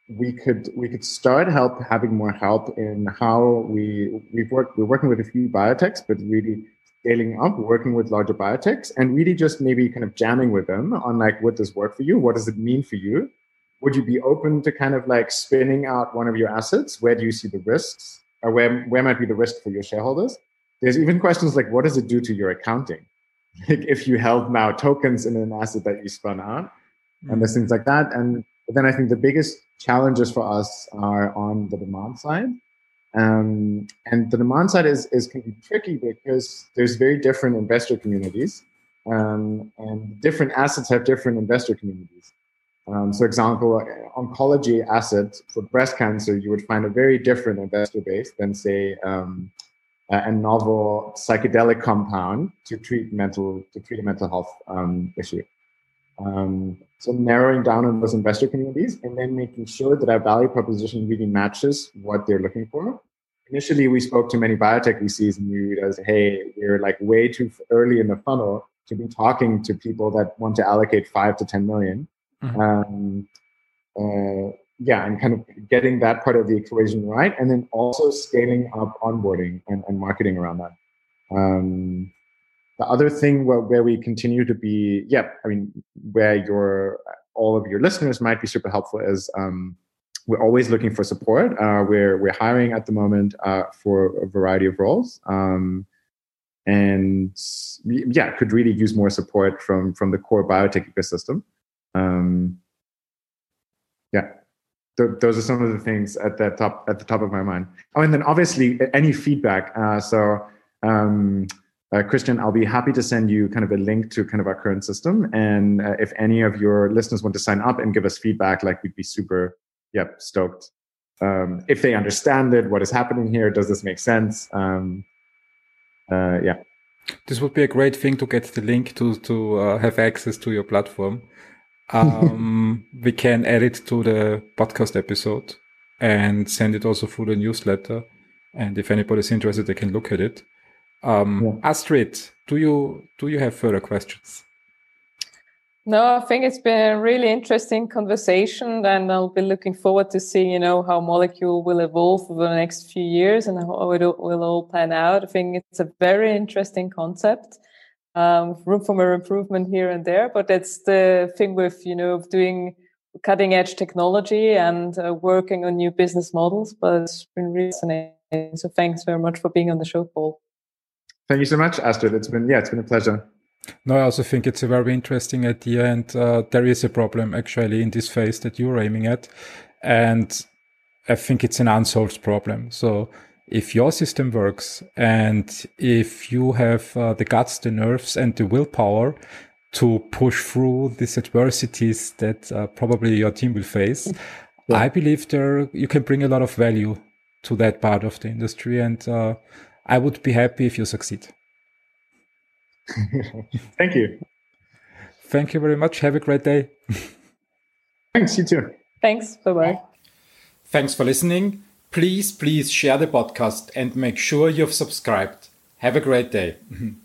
we could we could start help having more help in how we we've worked we're working with a few biotechs, but really scaling up, working with larger biotechs, and really just maybe kind of jamming with them on like, what does work for you? What does it mean for you? Would you be open to kind of like spinning out one of your assets? Where do you see the risks? Or where, where might be the risk for your shareholders? There's even questions like, what does it do to your accounting? Like if you held now tokens in an asset that you spun out, mm-hmm. and there's mm. things like that. And then I think the biggest challenges for us are on the demand side. Um, and the demand side is, is can be tricky because there's very different investor communities, um, and different assets have different investor communities. Um, so, for example, oncology assets for breast cancer, you would find a very different investor base than, say, um, a novel psychedelic compound to treat mental to treat a mental health um, issue. Um, so narrowing down on those investor communities and then making sure that our value proposition really matches what they're looking for. Initially, we spoke to many biotech VCs and we realized, hey, we're like way too early in the funnel to be talking to people that want to allocate five to 10 million. Mm-hmm. Um, uh, yeah, and kind of getting that part of the equation right, and then also scaling up onboarding and, and marketing around that. Um, the other thing where, where we continue to be, yeah, I mean, where your all of your listeners might be super helpful is um, we're always looking for support. Uh, we're we're hiring at the moment uh, for a variety of roles, um, and yeah, could really use more support from from the core biotech ecosystem. Um, yeah, Th- those are some of the things at the top at the top of my mind. Oh, and then obviously any feedback. Uh, so. Um, uh, Christian, I'll be happy to send you kind of a link to kind of our current system. And uh, if any of your listeners want to sign up and give us feedback, like we'd be super, yep, stoked. Um, if they understand it, what is happening here, does this make sense? Um, uh, yeah. This would be a great thing to get the link to to uh, have access to your platform. Um, we can add it to the podcast episode and send it also through the newsletter. And if anybody's interested, they can look at it. Um, yeah. Astrid, do you do you have further questions? No, I think it's been a really interesting conversation, and I'll be looking forward to seeing, you know, how molecule will evolve over the next few years and how it will all plan out. I think it's a very interesting concept. Um, room for more improvement here and there, but that's the thing with, you know, doing cutting edge technology and uh, working on new business models. But it's been really fascinating. So thanks very much for being on the show, Paul. Thank you so much, Astrid. It's been yeah, it's been a pleasure. No, I also think it's a very interesting idea, and uh, there is a problem actually in this phase that you're aiming at, and I think it's an unsolved problem. So if your system works and if you have uh, the guts, the nerves, and the willpower to push through these adversities that uh, probably your team will face, yeah. I believe there you can bring a lot of value to that part of the industry, and uh, I would be happy if you succeed. Thank you. Thank you very much. Have a great day. Thanks, you too. Thanks. Bye bye. Thanks for listening. Please, please share the podcast and make sure you've subscribed. Have a great day.